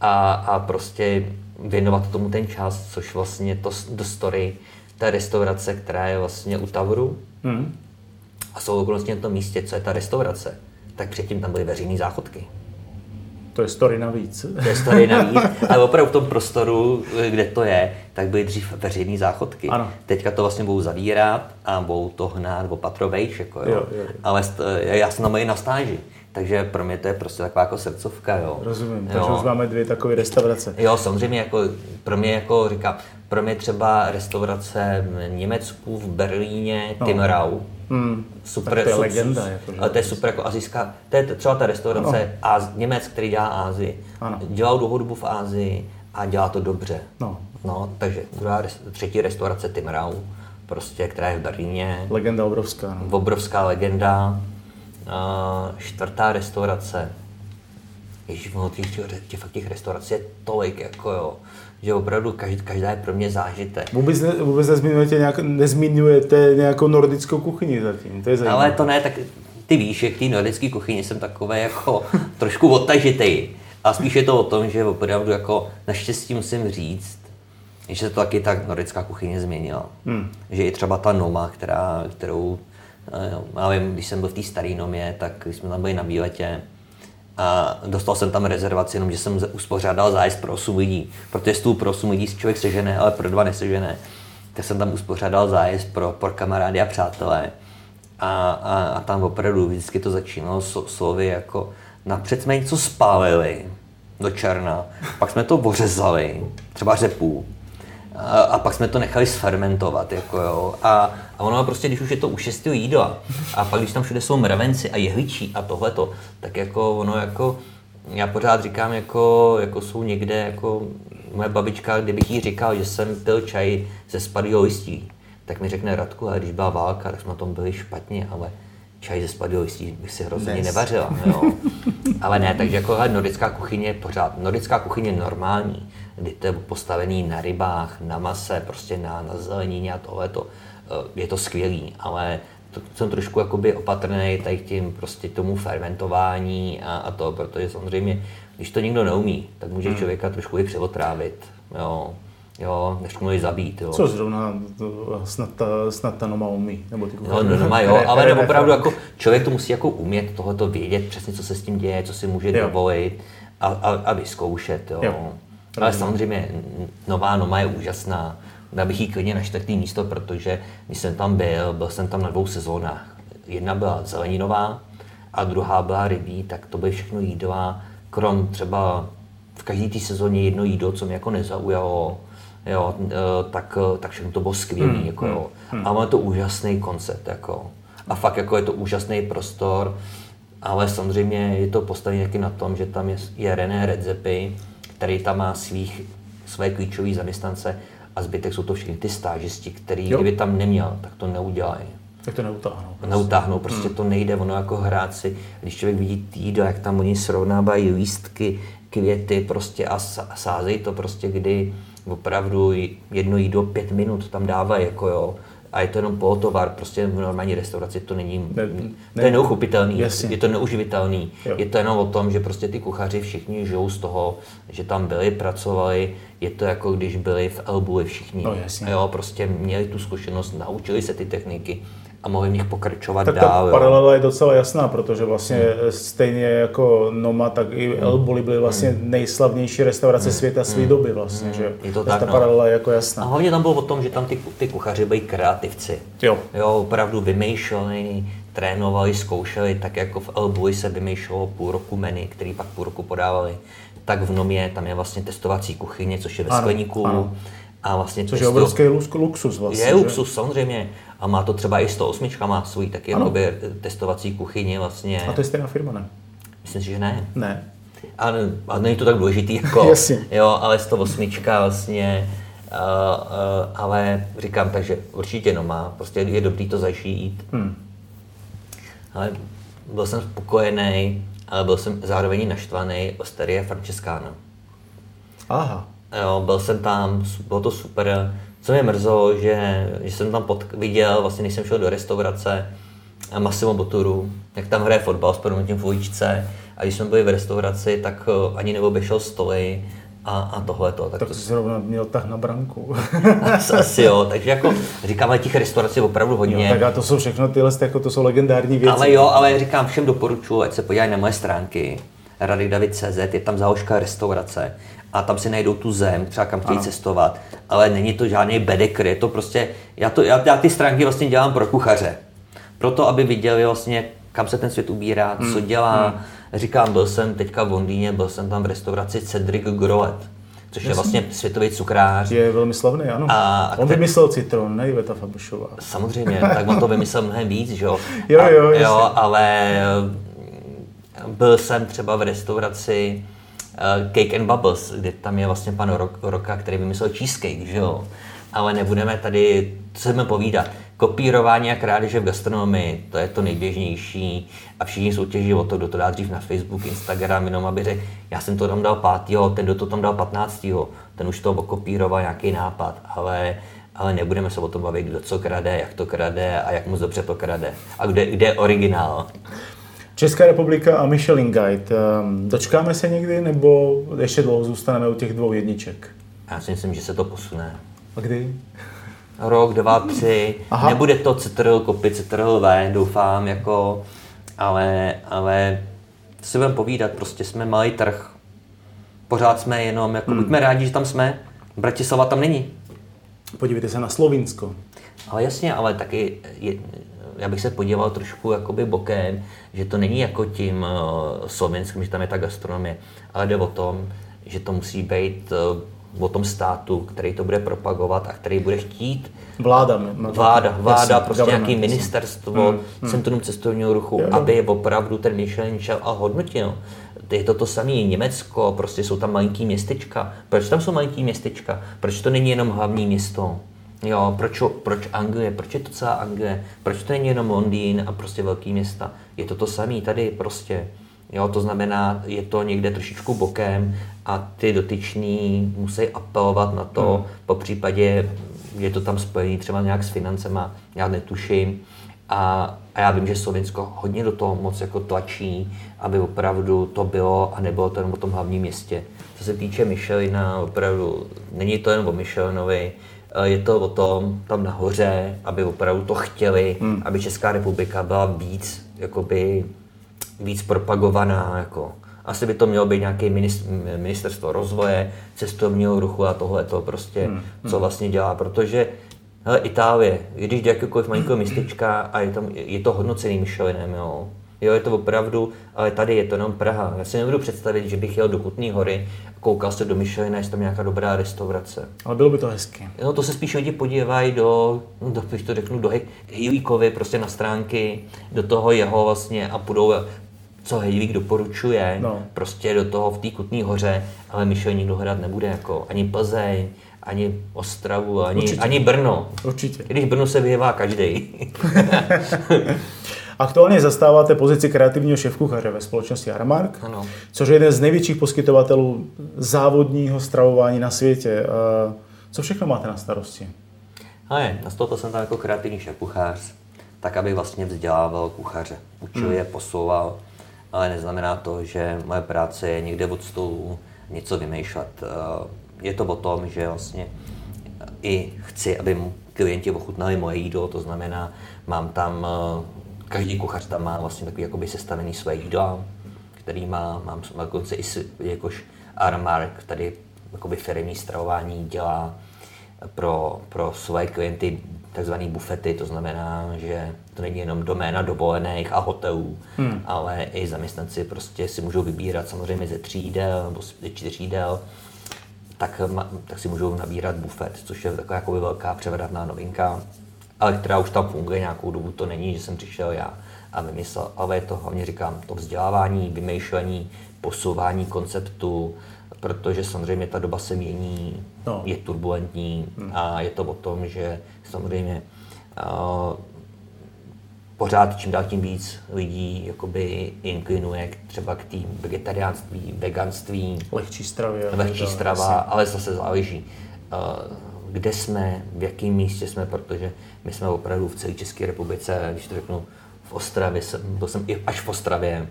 a, a prostě věnovat tomu ten čas, což vlastně to do story té restaurace, která je vlastně u Tavru Hmm. a jsou okolností na tom místě, co je ta restaurace, tak předtím tam byly veřejné záchodky. To je story navíc. To je story navíc, ale opravdu v tom prostoru, kde to je, tak byly dřív veřejné záchodky. Ano. Teďka to vlastně budou zavírat a budou to hnát opatrovejš, jako jo. Jo, jo, jo. Ale st- já jsem tam i na stáži, takže pro mě to je prostě taková jako srdcovka, jo. Rozumím, jo. takže už máme dvě takové restaurace. Jo, samozřejmě jako pro mě jako říkám, pro mě třeba restaurace v Německu, v Berlíně, no. Timrau. Hmm. Super, Tak to je su- legenda, jako, ale to je super jako azijská, to je třeba ta restaurace no. Az, Němec, který dělá Ázii. Ano. Dělal dlouhou dobu v Ázii a dělá to dobře. No. no takže druhá, třetí restaurace Timrau, prostě, která je v Berlíně. Legenda obrovská. No. Obrovská legenda. Uh, čtvrtá restaurace. Ježíš, ono těch, těch, těch, fakt těch restaurací je tolik, jako jo, že opravdu každý, každá je pro mě zážitek. Vůbec, ne, vůbec nezmiňujete, nějak, nezmiňujete nějakou nordickou kuchyni zatím, to je zajímavé. Ale to ne, tak ty víš, že k té nordické kuchyni jsem takové jako *laughs* trošku odtažitej. A spíš je to o tom, že opravdu jako naštěstí musím říct, že se to taky tak nordická kuchyně změnila. Hmm. Že i třeba ta Noma, která, kterou, eh, já vím, když jsem byl v té staré Nomě, tak když jsme tam byli na výletě, a dostal jsem tam rezervaci, jenom že jsem uspořádal zájezd pro 8 lidí, protože stůl pro 8 lidí člověk sežene, ale pro dva nesežene. Tak jsem tam uspořádal zájezd pro, pro kamarády a přátelé. A, a, a tam opravdu vždycky to začínalo so, slovy jako napřed jsme něco spálili do černa, pak jsme to ořezali, třeba řepů, a, a pak jsme to nechali sfermentovat, jako jo. A, a ono prostě, když už je to u šestého jídla, a pak když tam všude jsou mravenci a jehličí a tohleto, tak jako ono jako, já pořád říkám, jako, jako jsou někde, jako moje babička, kdybych jí říkal, že jsem pil čaj ze spadlého listí, tak mi řekne Radku, ale když byla válka, tak jsme na tom byli špatně, ale čaj ze spadlého listí bych si hrozně Dnes. nevařila. Jo. *laughs* Ale ne, takže jako hele, nordická kuchyně je pořád, nordická kuchyně je normální, kdy to je postavený na rybách, na mase, prostě na, na zelenině a tohleto. Eh, Je to skvělý, ale to, jsem trošku jakoby opatrný tady k tím prostě tomu fermentování a, a to, protože samozřejmě, když to nikdo neumí, tak může člověka trošku i přeotrávit. Jo. jo, než mohli zabít. Jo. Co zrovna to, snad, ta, snad ta Noma umí, nebo ty No, no, no, jo, ale ne, opravdu jako člověk to musí jako umět tohoto vědět, přesně co se s tím děje, co si může jo. dovolit a, a, a vyzkoušet. Jo. Jo. Ale samozřejmě nová Noma je úžasná. Dá bych jí klidně na čtvrtý místo, protože když jsem tam byl, byl jsem tam na dvou sezónách. Jedna byla zeleninová a druhá byla rybí, tak to byly všechno jídla, krom třeba v každé té sezóně jedno jídlo, co mě jako nezaujalo, jo, e, tak, tak všechno to bylo skvělé. Hmm, jako, jo. Hmm. A má to úžasný koncept. Jako. A fakt jako je to úžasný prostor, ale samozřejmě je to postavené taky na tom, že tam je, je René Redzepy, který tam má svých, své klíčové zaměstnance a zbytek jsou to všichni ty stážisti, který jo. kdyby tam neměl, tak to neudělají. Tak to neutáhnou. Prostě. Neutáhnou, prostě hmm. to nejde, ono jako hrát si, když člověk vidí týdo, jak tam oni srovnávají lístky, květy prostě a sázejí to prostě, kdy opravdu jedno jídlo pět minut tam dávají, jako jo, a je to jenom polotovar, prostě v normální restauraci to není, ne, ne, to je neuchopitelný, jasně. je to neuživitelný. Jo. Je to jenom o tom, že prostě ty kuchaři všichni žijou z toho, že tam byli, pracovali, je to jako když byli v Elbu všichni. No, jasně. Jo, prostě měli tu zkušenost, naučili se ty techniky a mohli v nich pokračovat tak dál. Ta paralela je docela jasná, protože vlastně hmm. stejně jako Noma, tak i El Bulli byly vlastně hmm. nejslavnější restaurace hmm. světa své hmm. doby vlastně, hmm. že je to tak, ta no. paralela je jako jasná. A hlavně tam bylo o tom, že tam ty, ty kuchaři byli kreativci. Jo. Jo, opravdu vymýšleli, trénovali, zkoušeli, tak jako v El Bulli se vymýšlelo půl roku menu, který pak půl roku podávali, tak v Nomě tam je vlastně testovací kuchyně, což je ve ano, skleníku. Ano. A vlastně Což je obrovský luxus vlastně. Je že? luxus, samozřejmě a má to třeba i 108, má svůj taky jakoby testovací kuchyni vlastně. A to je stejná firma, ne? Myslím si, že ne. Ne. A, a není to tak důležitý, jako, *laughs* jo, ale 108 vlastně, uh, uh, ale říkám, takže určitě no má, prostě je dobrý to zažít. Hmm. Ale byl jsem spokojený, ale byl jsem zároveň naštvaný Osteria Francescana. Aha. Jo, byl jsem tam, bylo to super, co mě mrzelo, že, že jsem tam pod, viděl, vlastně když jsem šel do restaurace, Massimo Boturu, jak tam hraje fotbal s proměnutím v uličce a když jsme byli v restauraci, tak eh, ani neobešel stoly a, a tohle to. Tak, tak to zrovna měl tak na branku. *laughs* asi, asi jo, takže jako říkám, těch restaurací opravdu hodně. Jo, tak a to jsou všechno tyhle, jako to jsou legendární věci. Ale jo, ale říkám všem doporučuji, ať se podívají na moje stránky, radikdavid.cz, je tam záložka restaurace a tam si najdou tu zem, třeba kam chtějí ano. cestovat, ale není to žádný bedekr, je to prostě, já, to, já, já ty stránky vlastně dělám pro kuchaře, proto, aby viděli vlastně, kam se ten svět ubírá, hmm. co dělá. Hmm. Říkám, byl jsem teďka v Londýně, byl jsem tam v restauraci Cedric Grolet, což je vlastně světový cukrář. Je velmi slavný, ano. A, on ten... vymyslel citron, ne Iveta Fabušová. Samozřejmě, tak on to vymyslel mnohem víc, že jo. jo, jo, jo, ale byl jsem třeba v restauraci Cake and Bubbles, kde tam je vlastně pan Roka, který vymyslel cheesecake, že jo. Ale nebudeme tady, co jsme povídat. Kopírování a krádeže v gastronomii, to je to nejběžnější a všichni soutěží o to, kdo to dá dřív na Facebook, Instagram, jenom aby řekl, já jsem to tam dal pátýho, ten, kdo to tam dal patnáctýho, ten už to okopíroval nějaký nápad, ale ale nebudeme se o tom bavit, kdo co krade, jak to krade a jak moc dobře to krade. A kde, kde je originál. Česká republika a Michelin Guide. Ehm, dočkáme se někdy, nebo ještě dlouho zůstaneme u těch dvou jedniček? Já si myslím, že se to posune. A kdy? Rok, dva, tři. Aha. Nebude to CTRL kopy, CTRL V, doufám, jako, ale, ale si budeme povídat, prostě jsme malý trh. Pořád jsme jenom, jako, hmm. buďme rádi, že tam jsme. Bratislava tam není. Podívejte se na Slovinsko. Ale jasně, ale taky je, já bych se podíval trošku jakoby bokem, že to není jako tím uh, Slovenskem, že tam je ta gastronomie, ale jde o tom, že to musí být uh, o tom státu, který to bude propagovat a který bude chtít. Vláda. Vláda, vláda, jasný, prostě nějaký ministerstvo, hmm, hmm. Centrum cestovního ruchu, jo, aby opravdu ten Michelin šel a hodnotil. Je to to samé Německo, prostě jsou tam malinký městečka. Proč tam jsou malinký městečka? Proč to není jenom hlavní město? Jo, proč, proč Anglie, proč je to celá Anglie, proč to není jenom Londýn a prostě velký města. Je to to samé tady prostě. Jo, to znamená, je to někde trošičku bokem a ty dotyční musí apelovat na to, hmm. po případě je to tam spojené třeba nějak s financema, já netuším, A, a já vím, že Slovensko hodně do toho moc jako tlačí, aby opravdu to bylo a nebylo to jenom o tom hlavním městě. Co se týče Michelina, opravdu není to jen o Michelinovi, je to o tom tam nahoře, aby opravdu to chtěli, hmm. aby Česká republika byla víc, jakoby, víc propagovaná. Jako. Asi by to mělo být nějaké ministerstvo rozvoje, cestovního ruchu a tohle to prostě, hmm. co hmm. vlastně dělá, protože hele, Itálie, když jde jakékoliv malinkého městečka *clears throat* a je, tam, je to hodnocený Michelinem, jo, Jo, je to opravdu, ale tady je to jenom Praha. Já si nebudu představit, že bych jel do Kutné hory a koukal se do Michelina, jestli tam nějaká dobrá restaurace. Ale bylo by to hezky. No to se spíš lidi podívají do, do když to řeknu, do Hejlíkovi, prostě na stránky, do toho jeho vlastně a budou co Hejlík doporučuje, no. prostě do toho v té Kutné hoře, ale Michelin nikdo hledat nebude, jako ani Plzeň, ani Ostravu, ani, ani Brno. Určitě. Když Brno se vyjevá každý. *laughs* *laughs* Aktuálně zastáváte pozici kreativního šéfkuchaře ve společnosti Aramark, ano. což je jeden z největších poskytovatelů závodního stravování na světě. Co všechno máte na starosti? Ale nastoupil jsem tam jako kreativní šéfkuchař, tak aby vlastně vzdělával kuchaře. Učil hmm. je, posouval, ale neznamená to, že moje práce je někde od stolu něco vymýšlet. Je to o tom, že vlastně i chci, aby klienti ochutnali moje jídlo, to znamená, mám tam každý kuchař tam má vlastně takový jakoby sestavený své jídla, který má, mám dokonce i jakož Armark, tady jakoby firmní stravování dělá pro, pro své klienty takzvané bufety, to znamená, že to není jenom doména dovolených a hotelů, hmm. ale i zaměstnanci prostě si můžou vybírat samozřejmě ze tří jídel nebo ze čtyř jídel, tak, tak si můžou nabírat bufet, což je taková jakoby velká převedatná novinka ale která už tam funguje nějakou dobu, to není, že jsem přišel já a vymyslel, ale je to hlavně říkám, to vzdělávání, vymýšlení, posouvání konceptu, protože samozřejmě ta doba se mění, no. je turbulentní hmm. a je to o tom, že samozřejmě uh, pořád čím dál tím víc lidí jakoby inklinuje k, třeba k tým vegetariánství, veganství. Lehčí stravě. Lehčí strava, ale zase záleží. Uh, kde jsme, v jakém místě jsme, protože my jsme opravdu v celé České republice, když to řeknu, v Ostravě, byl jsem i až v Ostravě.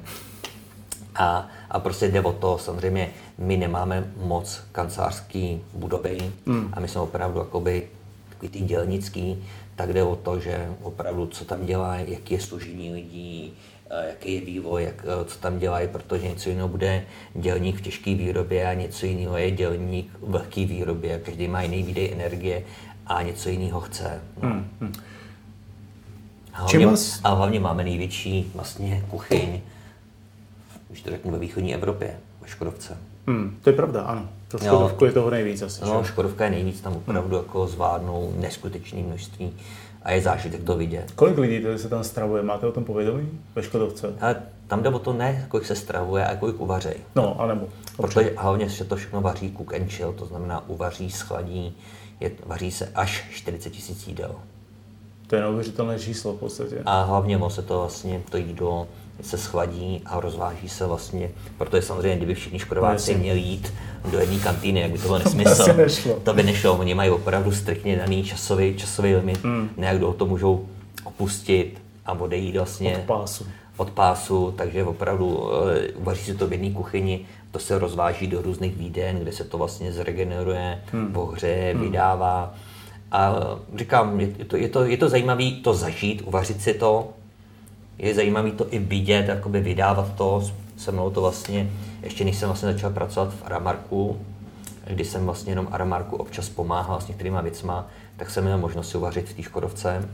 A, a prostě jde o to, samozřejmě my nemáme moc kancelářské budovy mm. a my jsme opravdu jakoby takový ty dělnický, tak jde o to, že opravdu co tam dělá, jaký je složení lidí, jaký je vývoj, jak, co tam dělají, protože něco jiného bude dělník v těžké výrobě a něco jiného je dělník v lehké výrobě. Každý má jiný výdej energie a něco jiného chce. No. Hmm, hmm. A, hlavně, vás... a hlavně máme největší vlastně kuchyň, když to řeknu, ve východní Evropě, ve Škodovce. Hmm, to je pravda, ano. To Škodovku je toho nejvíc asi. No, Škodovka je nejvíc, tam opravdu hmm. jako zvládnou neskutečné množství a je zážitek to vidět. Kolik lidí se tam stravuje? Máte o tom povědomí ve Škodovce? Ale tam jde o to ne, kolik se stravuje, a kolik uvaří. No, anebo. Protože hlavně se to všechno vaří cook and chill, to znamená uvaří, schladí, je, vaří se až 40 tisíc jídel. To je neuvěřitelné číslo v podstatě. A hlavně se to vlastně, to jídlo se schladí a rozváží se vlastně, protože samozřejmě, kdyby všichni škodováci no, měli jít do jedné kantýny, jak by to bylo nesmysl. To, nešlo. to by nešlo, oni mají opravdu striktně daný časový, časový limit, mm. ne jak to můžou opustit a odejít vlastně od pásu. Od pásu, takže opravdu uh, uvaří se to v jedné kuchyni, to se rozváží do různých výden, kde se to vlastně zregeneruje, hmm. pohře, hmm. vydává. A říkám, je to, je to, je to zajímavé to zažít, uvařit si to, je zajímavé to i vidět, jakoby vydávat to. Se mnou to vlastně, ještě než jsem vlastně začal pracovat v Aramarku, kdy jsem vlastně jenom Aramarku občas pomáhal s některýma věcma, tak jsem měl možnost si uvařit v té Škodovce.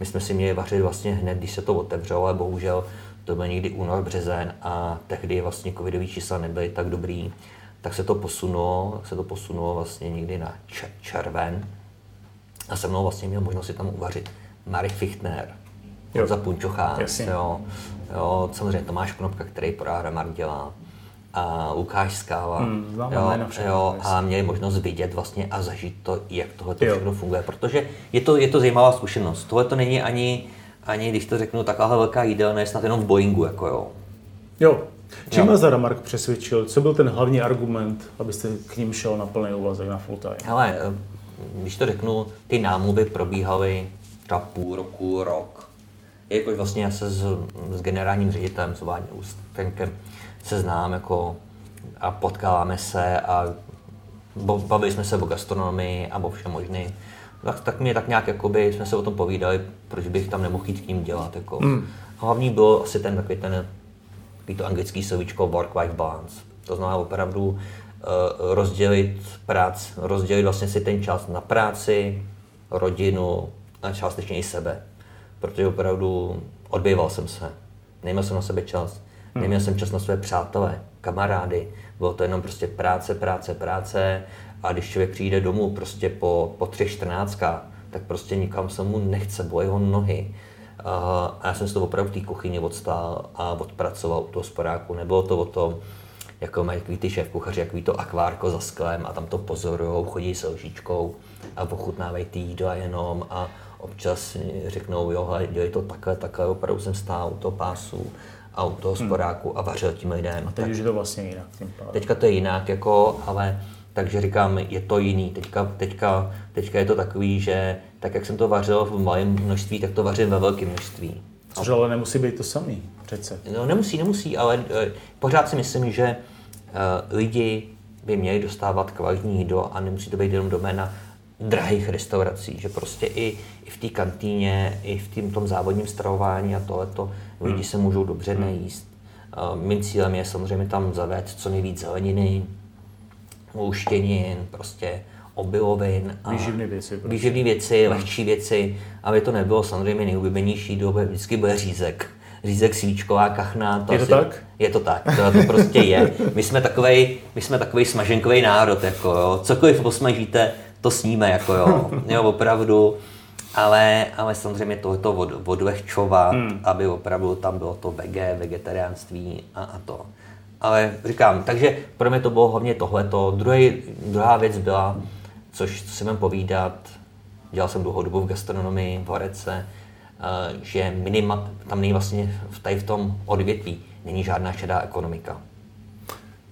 My jsme si měli vařit vlastně hned, když se to otevřelo, ale bohužel to byl někdy únor, březen a tehdy vlastně covidový čísla nebyly tak dobrý, tak se to posunulo, se to posunulo vlastně někdy na červen. A se mnou vlastně měl možnost si tam uvařit Marek Fichtner, jo. za Punčocha, jo, jo, samozřejmě Tomáš Knopka, který pro Aramar dělá, a Lukáš Skála, hmm, jo, jo, a měli možnost vidět vlastně a zažít to, jak tohle to všechno funguje, protože je to, je to zajímavá zkušenost. Tohle to není ani, ani, když to řeknu, taková velká jídelna je snad jenom v Boeingu, jako jo. Jo. Čím vás Aramark přesvědčil? Co byl ten hlavní argument, abyste k ním šel na plný úvazek, na full time? Hele, když to řeknu, ty námluvy probíhaly třeba půl roku, rok Jakož vlastně já se s, s generálním ředitelem, s Váňou Ústenkem se znám jako a potkáváme se a bavili jsme se o gastronomii a o všem možným. Tak, tak mě tak nějak jakoby, jsme se o tom povídali, proč bych tam nemohl jít k ním dělat. Jako. Mm. Hlavní bylo asi ten takový ten takový to anglický slovíčko work-life balance. To znamená opravdu uh, rozdělit prác, rozdělit vlastně si ten čas na práci, rodinu a částečně i sebe. Protože opravdu odbýval jsem se, neměl jsem na sebe čas, hmm. neměl jsem čas na své přátelé, kamarády, bylo to jenom prostě práce, práce, práce a když člověk přijde domů prostě po, po třech čtrnáctkách, tak prostě nikam se mu nechce, bo jeho nohy. A já jsem si to opravdu v té kuchyni odstál a odpracoval u toho sporáku. Nebylo to o tom, jako mají takový ty šéf kuchaři, jako to akvárko za sklem a tam to pozorují, chodí s lžičkou a pochutnávají ty jídla jenom a občas řeknou, jo, hele, dělej to takhle, takhle, opravdu jsem stál u toho pásu a u toho hmm. sporáku a vařil tím lidem. A teď tak, už je to vlastně jinak. Tím teďka to je jinak, jako, ale takže říkám, je to jiný. Teďka, teďka, teďka je to takový, že tak, jak jsem to vařil v malém množství, tak to vařím ve velkém množství. Což ale nemusí být to samý, přece. No nemusí, nemusí, ale uh, pořád si myslím, že uh, lidi by měli dostávat kvalitní jídlo a nemusí to být jenom doména drahých restaurací, že prostě i, i v té kantýně, i v tým, tom závodním stravování a tohleto lidi hmm. se můžou dobře hmm. nejíst. Uh, mým cílem je samozřejmě tam zavést co nejvíc zeleniny, luštěnin, prostě obilovin. A výživné věci. Prostě. Výživné věci, hmm. lehčí věci, aby to nebylo samozřejmě nejoblíbenější jídlo, vždycky bude řízek. Řízek, svíčková kachna. To je to asi, tak? Je to tak, to, to prostě je. My jsme takový, my jsme takový smaženkový národ, jako jo. Cokoliv posmažíte, to sníme, jako jo. jo opravdu. Ale, ale samozřejmě tohoto od, odlehčovat, hmm. aby opravdu tam bylo to vege, vegetariánství a, a to. Ale říkám, takže pro mě to bylo hlavně tohleto. Druhý, druhá věc byla, což co si mám povídat, dělal jsem dlouhou dobu v gastronomii v Horece, eh, že minima, tam není vlastně v, tady v tom odvětví není žádná šedá ekonomika.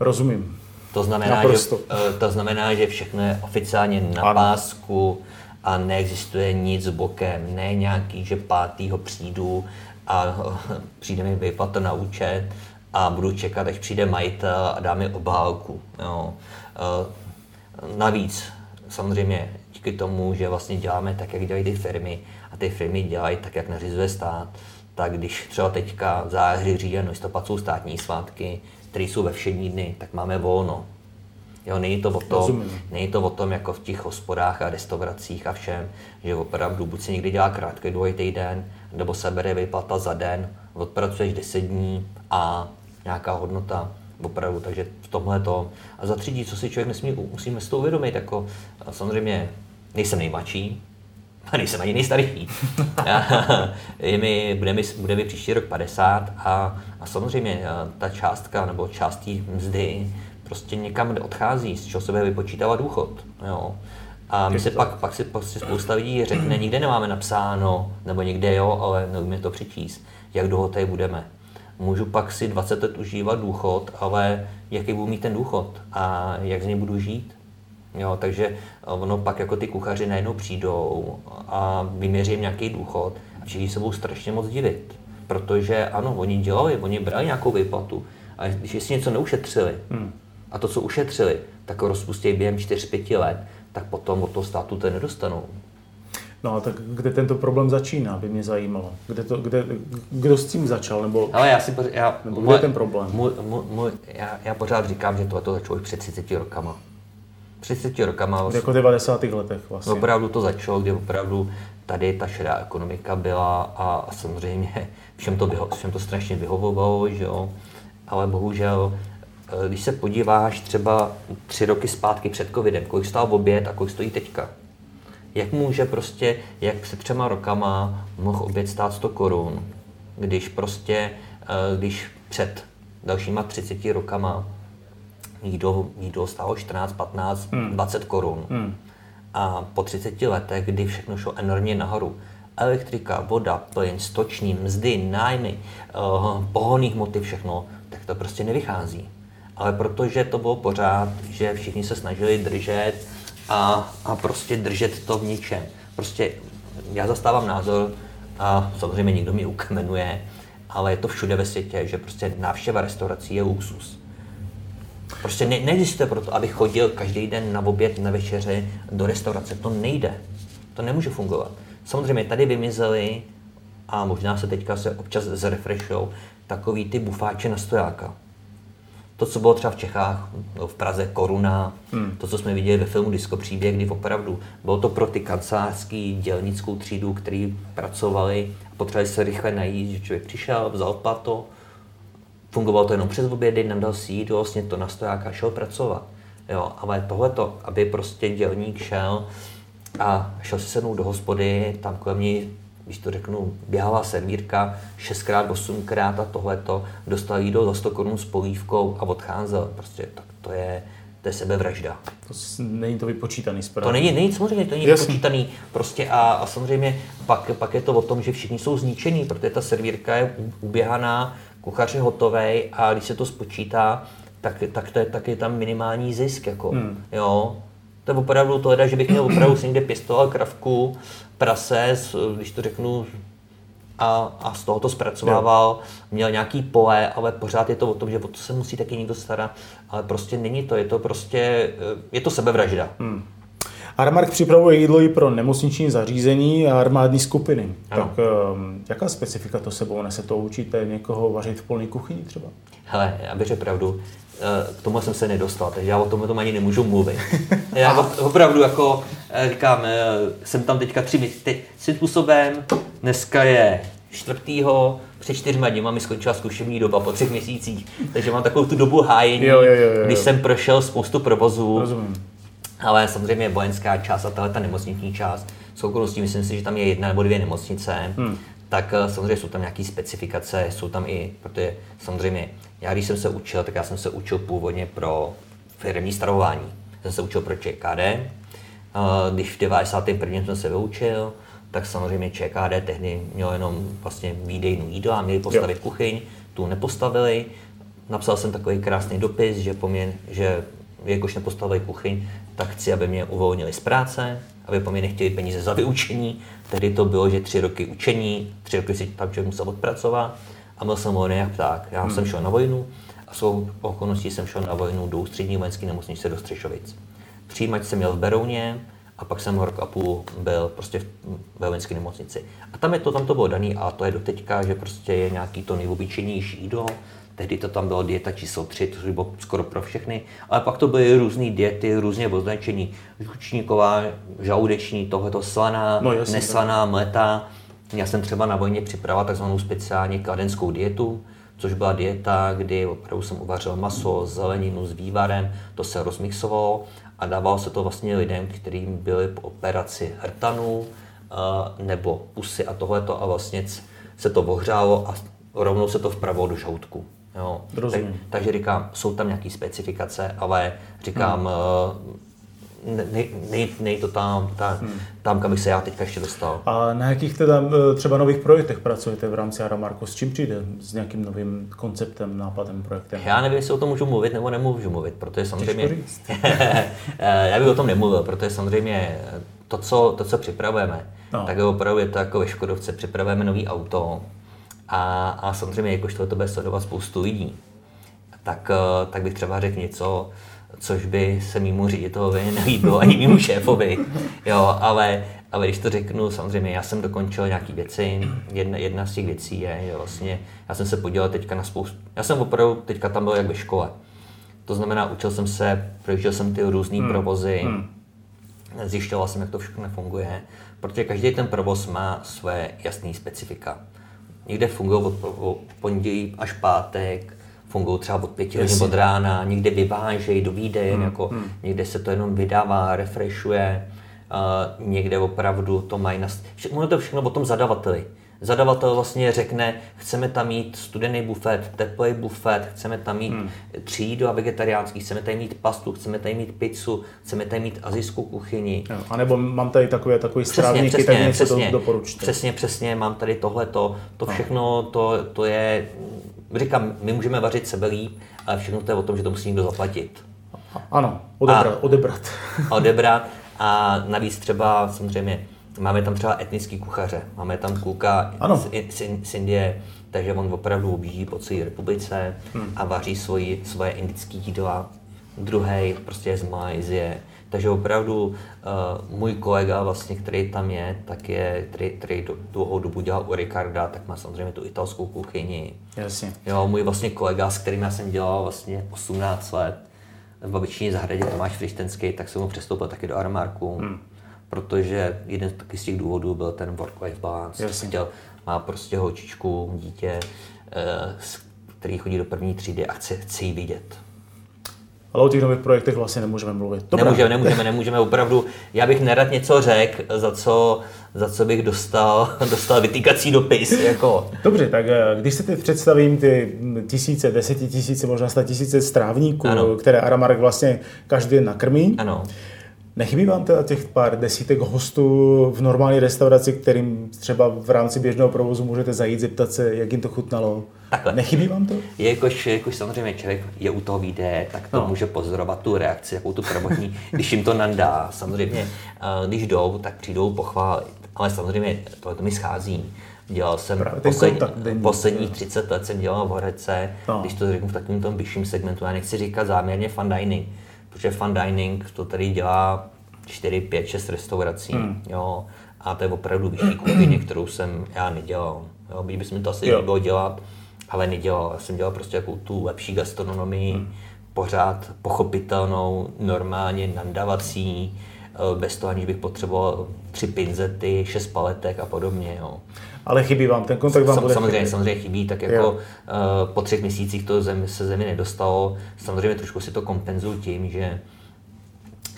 Rozumím. To znamená, že, eh, to znamená, že všechno je oficiálně na ano. pásku a neexistuje nic bokem. Ne nějaký, že pátýho přijdu a *laughs* přijde mi vyplata na účet a budu čekat, až přijde majitel a dá mi obálku. Jo. Eh, navíc samozřejmě díky tomu, že vlastně děláme tak, jak dělají ty firmy a ty firmy dělají tak, jak nařizuje stát, tak když třeba teďka v září, říjen, listopad jsou státní svátky, které jsou ve všední dny, tak máme volno. Jo, není, to o tom, není to o tom, jako v těch hospodách a restauracích a všem, že opravdu buď se někdy dělá krátký dvoj týden, nebo se bere vyplata za den, odpracuješ 10 dní a nějaká hodnota opravdu, takže v tomhle to. A za třetí, co si člověk nesmí, musíme si to uvědomit, jako samozřejmě nejsem nejmladší, a nejsem ani nejstarší. *laughs* je mi, bude, mi, bude mi příští rok 50 a, a samozřejmě ta částka nebo část té mzdy prostě někam odchází, z čeho se bude vypočítávat důchod. Jo. A my si pak, pak si prostě spousta lidí řekne, nikde nemáme napsáno, nebo někde jo, ale neumíme to přečíst, jak dlouho tady budeme můžu pak si 20 let užívat důchod, ale jaký budu mít ten důchod a jak z něj budu žít. Jo, takže ono pak jako ty kuchaři najednou přijdou a vyměří jim nějaký důchod a všichni se budou strašně moc divit. Protože ano, oni dělali, oni brali nějakou výplatu, ale když si něco neušetřili hmm. a to, co ušetřili, tak rozpustí během 4-5 let, tak potom od toho státu to nedostanou. No tak kde tento problém začíná, by mě zajímalo. Kde to, kde, kdo s tím začal, nebo, Ale já si pořád, já, nebo kde je ten problém? Můj, můj, můj, já, já pořád říkám, že tohle to začalo už před 30 rokama. Před 30 rokama. Vlastně, jako v 90. letech vlastně. Opravdu to začalo, kdy opravdu tady ta šedá ekonomika byla a, a samozřejmě všem to, vyho, všem to strašně vyhovovalo, že jo. Ale bohužel, eh, když se podíváš třeba tři roky zpátky před covidem, kolik stál oběd a kolik stojí teďka, jak může prostě, jak před třema rokama mohl oběd stát 100 korun, když prostě, eh, když před dalšíma 30 rokama jídlo, jídlo stálo 14, 15, hmm. 20 korun. Hmm. A po 30 letech, kdy všechno šlo enormně nahoru, elektrika, voda, plyn, stoční, mzdy, nájmy, uh, pohonných hmoty, všechno, tak to prostě nevychází. Ale protože to bylo pořád, že všichni se snažili držet a, a prostě držet to v ničem. Prostě já zastávám názor, a samozřejmě někdo mě ukamenuje, ale je to všude ve světě, že prostě návštěva restaurací je luxus. Prostě ne, neexistuje proto, aby chodil každý den na oběd, na večeři do restaurace. To nejde. To nemůže fungovat. Samozřejmě tady vymizely, a možná se teďka se občas zrefreshou, takový ty bufáče na stojáka. To, co bylo třeba v Čechách, v Praze Koruna, hmm. to, co jsme viděli ve filmu Disco příběh, kdy opravdu bylo to pro ty kancelářský dělnickou třídu, který pracovali a potřebovali se rychle najít, že člověk přišel, vzal plato, fungovalo to jenom přes obědy, nadal si jít, vlastně to na stojáka šel pracovat. Jo, ale tohleto, aby prostě dělník šel a šel si sednout do hospody, tam kolem ní když to řeknu, běhala servírka 6x, 8x a tohleto, dostal jídlo za 100 korun s polívkou a odcházel. Prostě tak to je, to je sebevražda. To není to vypočítaný správně. To není, není samozřejmě, to není Jasný. vypočítaný. Prostě a, a samozřejmě pak, pak, je to o tom, že všichni jsou zničení, protože ta servírka je uběhaná, kuchař je hotový a když se to spočítá, tak, tak, to je, tak je tam minimální zisk. Jako, hmm. jo? To je opravdu to, že bych měl opravdu si někde pěstoval kravku prase, když to řeknu, a, a z toho to zpracovával, jo. měl nějaký pole, ale pořád je to o tom, že o to se musí taky někdo starat, ale prostě není to, je to prostě, eh, je to sebevražda. Hmm. Aramark připravuje jídlo i pro nemocniční zařízení a armádní skupiny. Ano. Tak um, jaká specifika to sebou nese? To učíte někoho vařit v polní kuchyni třeba? Hele, bych řekl pravdu, k tomu jsem se nedostal, takže já o tom, tom ani nemůžu mluvit. *laughs* Já opravdu jako eh, říkám, eh, jsem tam teďka tři měsíce, svým způsobem, dneska je čtvrtýho, před čtyřma dněma mi skončila zkušební doba po třech měsících, takže mám takovou tu dobu hájení, jo, jo, jo, jo. když jsem prošel spoustu provozů, Rozumím. ale samozřejmě vojenská část a tahle ta nemocniční část, s okolností myslím si, že tam je jedna nebo dvě nemocnice, hmm. tak samozřejmě jsou tam nějaké specifikace, jsou tam i, protože samozřejmě já když jsem se učil, tak já jsem se učil původně pro firmní stravování. Jsem se učil pro ČKD. Když v 91. jsem se vyučil, tak samozřejmě ČKD tehdy mělo jenom vlastně výdejnu jídlo a měli postavit jo. kuchyň, tu nepostavili. Napsal jsem takový krásný dopis, že, po mě, že jakož nepostavili kuchyň, tak chci, aby mě uvolnili z práce, aby po mě nechtěli peníze za vyučení. Tehdy to bylo, že tři roky učení, tři roky si tam člověk musel odpracovat a byl jsem volný jak pták. Já hmm. jsem šel na vojnu a svou okolností jsem šel na vojnu do ústřední vojenské nemocnice do Střešovic. Přijímač jsem měl v Berouně a pak jsem rok a půl byl prostě ve vojenské nemocnici. A tam, je to, tam to bylo daný a to je doteďka, že prostě je nějaký to nejobyčejnější jídlo, Tehdy to tam bylo dieta číslo 3, to bylo skoro pro všechny, ale pak to byly různé diety, různě označení. Žlučníková, žaludeční, tohleto slaná, no, neslaná, mletá. Já jsem třeba na vojně připravoval takzvanou speciálně kladenskou dietu, což byla dieta, kdy opravdu jsem uvařil maso, zeleninu s vývarem, to se rozmixovalo a dávalo se to vlastně lidem, kterým byli po operaci hrtanu eh, nebo pusy a tohleto a vlastně se to ohřálo a rovnou se to vpravo do žaludku. Jo. Tak, takže říkám, jsou tam nějaké specifikace, ale říkám, hmm nej, nej, nej to tam, ta, hmm. tam, kam bych se já teďka ještě dostal. A na jakých teda e, třeba nových projektech pracujete v rámci Aramarko? S čím přijde? S nějakým novým konceptem, nápadem, projektem? Já nevím, jestli o tom můžu mluvit nebo nemůžu mluvit, protože samozřejmě... *laughs* E, já bych o tom nemluvil, protože samozřejmě to, co, to, co připravujeme, no. tak je opravdu je to jako ve Škodovce, připravujeme nový auto a, a samozřejmě, jakož to bude sledovat spoustu lidí, tak, e, tak bych třeba řekl něco, což by se mýmu ředitelovi nelíbilo ani mýmu šéfovi. Jo, ale, ale když to řeknu, samozřejmě já jsem dokončil nějaké věci. Jedna, jedna z těch věcí je, že vlastně já jsem se podělal teďka na spoustu, já jsem opravdu teďka tam byl jak ve škole. To znamená, učil jsem se, projížděl jsem ty různé hmm. provozy, hmm. zjišťoval jsem, jak to všechno funguje, protože každý ten provoz má své jasné specifika. Někde funguje od, od pondělí až pátek, fungují třeba od pěti hodin od rána, někde vyvážejí do výdejen, hmm. jako hmm. někde se to jenom vydává, refreshuje, uh, někde opravdu to mají na... Všechno to všechno o tom zadavateli. Zadavatel vlastně řekne, chceme tam mít studený bufet, teplý bufet, chceme tam mít hmm. třídu a vegetariánský, chceme tady mít pastu, chceme tady mít pizzu, chceme tady mít azijskou kuchyni. Jo, a nebo mám tady takové takový strávníky, přesně, tak něco přesně, doporučte. Přesně, přesně, mám tady tohleto, to no. všechno, to, to je říkám, my můžeme vařit sebe líp, ale všechno to je o tom, že to musí někdo zaplatit. Ano, odebrat. A, odebrat. *laughs* odebrat. A navíc třeba samozřejmě máme tam třeba etnický kuchaře, máme tam kluka Ano. z, z, z Indie, takže on opravdu objíždí po celé republice hmm. a vaří svoji, svoje indické jídla. Druhý prostě je z Malajzie. Takže opravdu uh, můj kolega, vlastně, který tam je, tak je, který, který do, dlouhou dobu dělal u Ricarda, tak má samozřejmě tu italskou kuchyni. Jasně. Jo, můj vlastně kolega, s kterým já jsem dělal vlastně 18 let v babiční zahradě, Tomáš Frištenský, tak jsem mu přestoupil taky do Aramarku. Hmm. Protože jeden taky z těch důvodů byl ten work-life balance. Jasně. Chtěl, má prostě holčičku, dítě, eh, který chodí do první třídy a chce, chce ji vidět. Ale o těch nových projektech vlastně nemůžeme mluvit. Dobrá. Nemůžeme, nemůžeme, nemůžeme, opravdu. Já bych nerad něco řekl, za co, za co bych dostal, *laughs* dostal vytýkací dopis. Jako. Dobře, tak eh, když si teď představím ty tisíce, desetitisíce, možná sta tisíce strávníků, Ano. které Aramark vlastně každý den nakrmí, Ano. Nechybí vám teda těch pár desítek hostů v normální restauraci, kterým třeba v rámci běžného provozu můžete zajít, zeptat se, jak jim to chutnalo? Takhle. Nechybí vám to? Jakož, jakož samozřejmě člověk je u toho výdeje, tak to No. může pozorovat tu reakci, jakou tu prvotní, když jim to nandá. Samozřejmě, eh, když jdou, tak přijdou pochválit. Ale samozřejmě tohle to mi schází. Dělal jsem Právě ten posled, posledních 30 let jsem dělal v Horece, No. když to řeknu v takovém tom vyšším segmentu. Já nechci říkat záměrně dining, protože fun dining to tady dělá 4, 5, 6 restaurací. Hmm. Jo, a to je opravdu vyšší kuchyně, kterou jsem já nedělal. Jo, byť bys mi to asi Jo. líbilo dělat, ale nedělal. Já jsem dělal prostě jako tu lepší gastronomii, hmm. pořád pochopitelnou, normálně nandavací, bez toho, aniž bych potřeboval tři pinzety, šest paletek a podobně. Jo. Ale chybí vám, ten kontakt vám Sam, bude samozřejmě, chybět. samozřejmě chybí, tak Jo. jako uh, po třech měsících to zemi, se zemi nedostalo. Samozřejmě trošku si to kompenzuju tím, že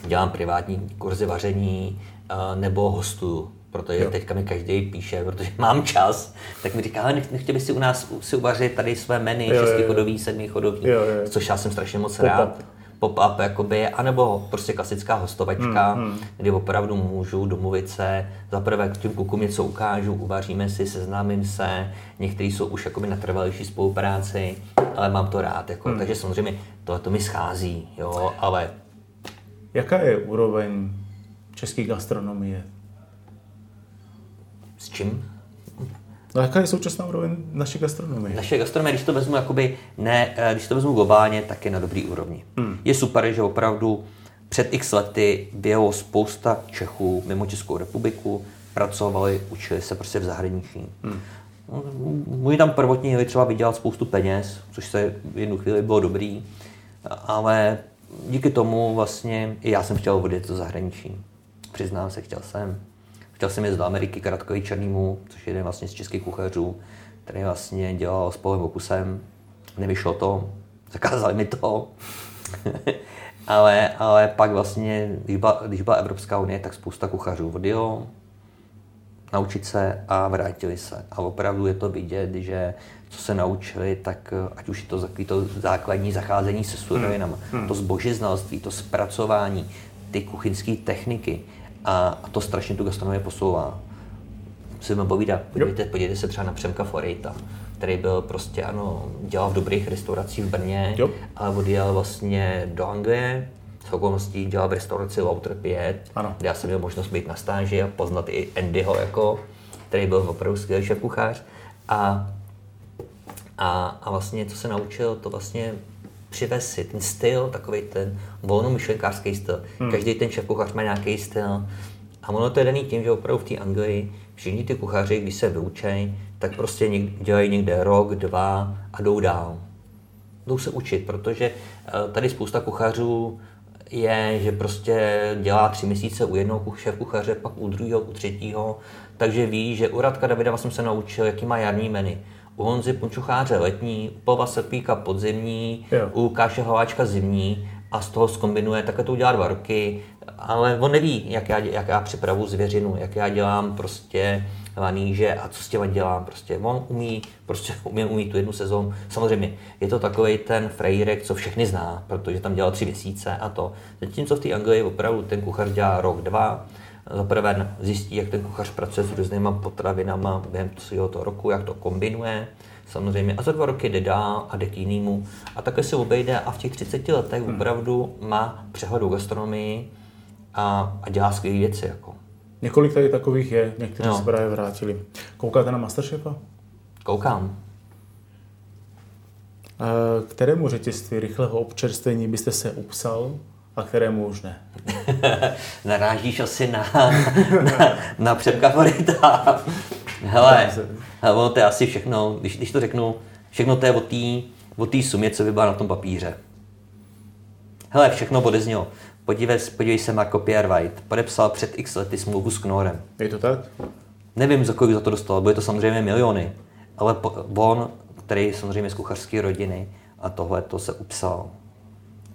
dělám privátní kurzy vaření uh, nebo hostuju. Protože Jo. teďka mi každý píše, protože *laughs* mám čas, tak mi říká, "Ale nech, nechtěl bys si u nás si uvařit tady své menu, Jo, jo, jo. šestichodový, sedmichodový, Jo, jo, jo. což já jsem strašně moc Pop-up. rád pop-up, jakoby, anebo prostě klasická hostovačka, Hmm, kdy opravdu můžu domluvit se, za prvé k těm klukům něco ukážu, uvaříme si, seznámím se, někteří jsou už jakoby na trvalější spolupráci, ale mám to rád, jako, Hmm. takže samozřejmě tohle to mi schází, jo, ale Jaká je úroveň české gastronomie? s čím? No, jaká je současná úroveň naší gastronomie? Naše gastronomie, když to vezmu jakoby, ne, eh, když to vezmu globálně, tak je na dobrý úrovni. Hmm. Je super, že opravdu před x lety bylo spousta Čechů mimo Českou republiku, pracovali, učili se prostě v zahraničí. Hmm. Můj tam prvotní jeli třeba vydělat spoustu peněz, což se v jednu chvíli bylo dobrý, ale díky tomu vlastně i já jsem chtěl odjet do zahraničí. Přiznám se, chtěl jsem. Chtěl jsem jít do Ameriky k Radkovi Černýmu, což je jeden vlastně z českých kuchařů, který vlastně dělal s Paulem Opusem. Nevyšlo to, *laughs* zakázali mi to. *laughs* ale, ale pak vlastně, když byla, když byla Evropská unie, tak spousta kuchařů odjelo, naučit se a vrátili se. A opravdu je to vidět, že co se naučili, tak eh, ať už je to takový to základní zacházení se surovinama, hmm. to zbožiznalství, to zpracování, ty kuchyňské techniky a, a to strašně tu gastronomii posouvá. Si mi povídat, podívejte, podívejte se třeba na Přemka Forejta, který byl prostě, ano, dělal v dobrých restauracích v Brně, Jo. ale odjel vlastně do Anglie, s okolností dělal v restauraci Lauter 5, Ano. kde já jsem měl možnost být na stáži a poznat i Andyho, jako, který byl opravdu skvělý šéf kuchař. A, a, a vlastně, co se naučil, to vlastně přivez si ten styl, takový ten volnomyšlenkářský styl. Hmm. Každý ten šéf kuchař má nějaký styl. A ono to je daný tím, že opravdu v té Anglii všichni ty kuchaři, když se vyučejí, tak prostě něk, dělají někde rok, dva a jdou dál jdou se učit, protože eh, tady spousta kuchařů je, že prostě dělá tři měsíce u jednoho šéf kuchaře, pak u druhého, u třetího, takže ví, že u Radka Davida jsem se naučil, jaký má jarní menu. U Honzy Punčucháře letní, u Pavla Sepíka podzimní, Jo. u Káše Hlaváčka zimní a z toho skombinuje, takhle to udělá dva roky, ale on neví, jak já, jak já připravu zvěřinu, jak já dělám prostě laníže a co s těma dělám. Prostě on umí, prostě *laughs* umí, umí tu jednu sezónu. Samozřejmě je to takový ten frejrek, co všechny zná, protože tam dělal tři měsíce a to. Zatímco v té Anglii opravdu ten kuchař dělá rok, dva, za prvé zjistí, jak ten kuchař pracuje s různýma potravinama během celého toho roku, jak to kombinuje, samozřejmě. A za dva roky jde dál a jde k jinému. A také se obejde a v těch 30 letech Hmm. opravdu má přehled o gastronomii a, a dělá skvělé věci. Jako. Několik tady takových je, někteří no. se právě vrátili. Koukáte na Masterchefa? Koukám. Kterému řetězství rychlého občerstvení byste se upsal a kterému *laughs* už ne? Narážíš asi na, na, na favorita. Hele, to je asi všechno, když, když to řeknu, všechno to je o té sumě, co byla na tom papíře. Hele, všechno odeznělo. Podívej, podívej se, Marco Pierre White podepsal před x lety smlouvu s Knorem. Je to tak? Nevím, za kolik za to dostal, bude to samozřejmě miliony, ale on, který samozřejmě z kuchařské rodiny a tohle to se upsal.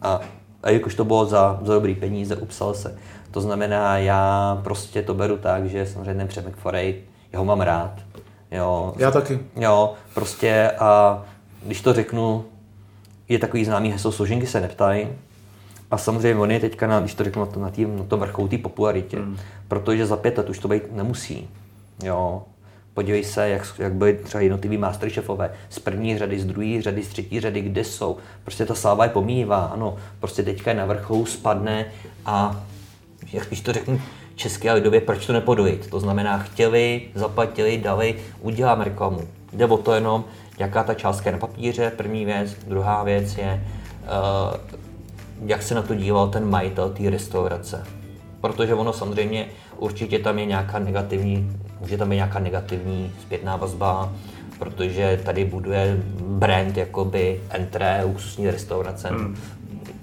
A, a jakož to bylo za, za dobrý peníze, upsal se. To znamená, já prostě to beru tak, že samozřejmě ten Přemek Forej, já ho mám rád. Jo, já taky. Jo, prostě a když to řeknu, je takový známý heslo, složenky se neptají, a samozřejmě on je teďka, na, když to řeknu, na, tým, na tom vrcholu té popularitě, mm. protože za pět let už to být nemusí. Jo. Podívej se, jak, jak byly třeba jednotliví masterchefové z první řady, z druhé řady, z třetí řady, kde jsou. Prostě ta sláva je pomývá, ano. Prostě teďka je na vrcholu, spadne a jak když to řeknu české lidově, proč to nepodojit? To znamená, chtěli, zaplatili, dali, uděláme reklamu. Jde o to jenom, jaká ta částka je na papíře, první věc. Druhá věc je, uh, jak se na to díval ten majitel té restaurace. Protože ono samozřejmě určitě tam je nějaká negativní, může tam být nějaká negativní zpětná vazba, protože tady buduje brand jakoby entré, luxusní restaurace. Hmm.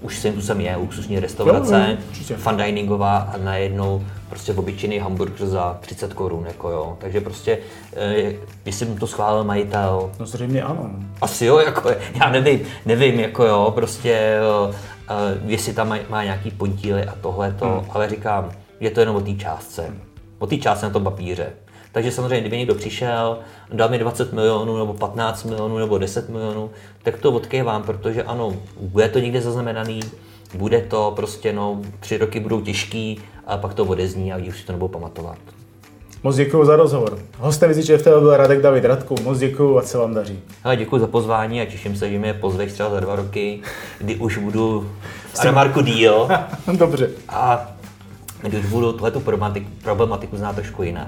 Už jsem tu sem je, luxusní restaurace, jo, fine diningová a najednou prostě obyčejný hamburger za 30 korun, jako jo. Takže prostě, eh, jestli mu to schválil majitel. No zřejmě ano. Asi jo, jako já nevím, nevím, jako jo, prostě uh, jestli tam má, má nějaký podíly a tohle to, hmm. ale říkám, je to jenom o té částce. O té částce na tom papíře. Takže samozřejmě, kdyby někdo přišel, dal mi 20 milionů, nebo 15 milionů, nebo 10 milionů, tak to odkývám, protože ano, bude to někde zaznamenaný, bude to prostě, no, tři roky budou těžký, a pak to odezní a už si to nebudou pamatovat. Moc děkuji za rozhovor. Hostem v té byl Radek David Radku. Moc děkuji a se vám daří. Hele, děkuji za pozvání a těším se, že mě pozveš třeba za dva roky, kdy už budu v Aramarku díl. *laughs* Dobře. A když budu tuhle problematiku, problematiku znát trošku jinak.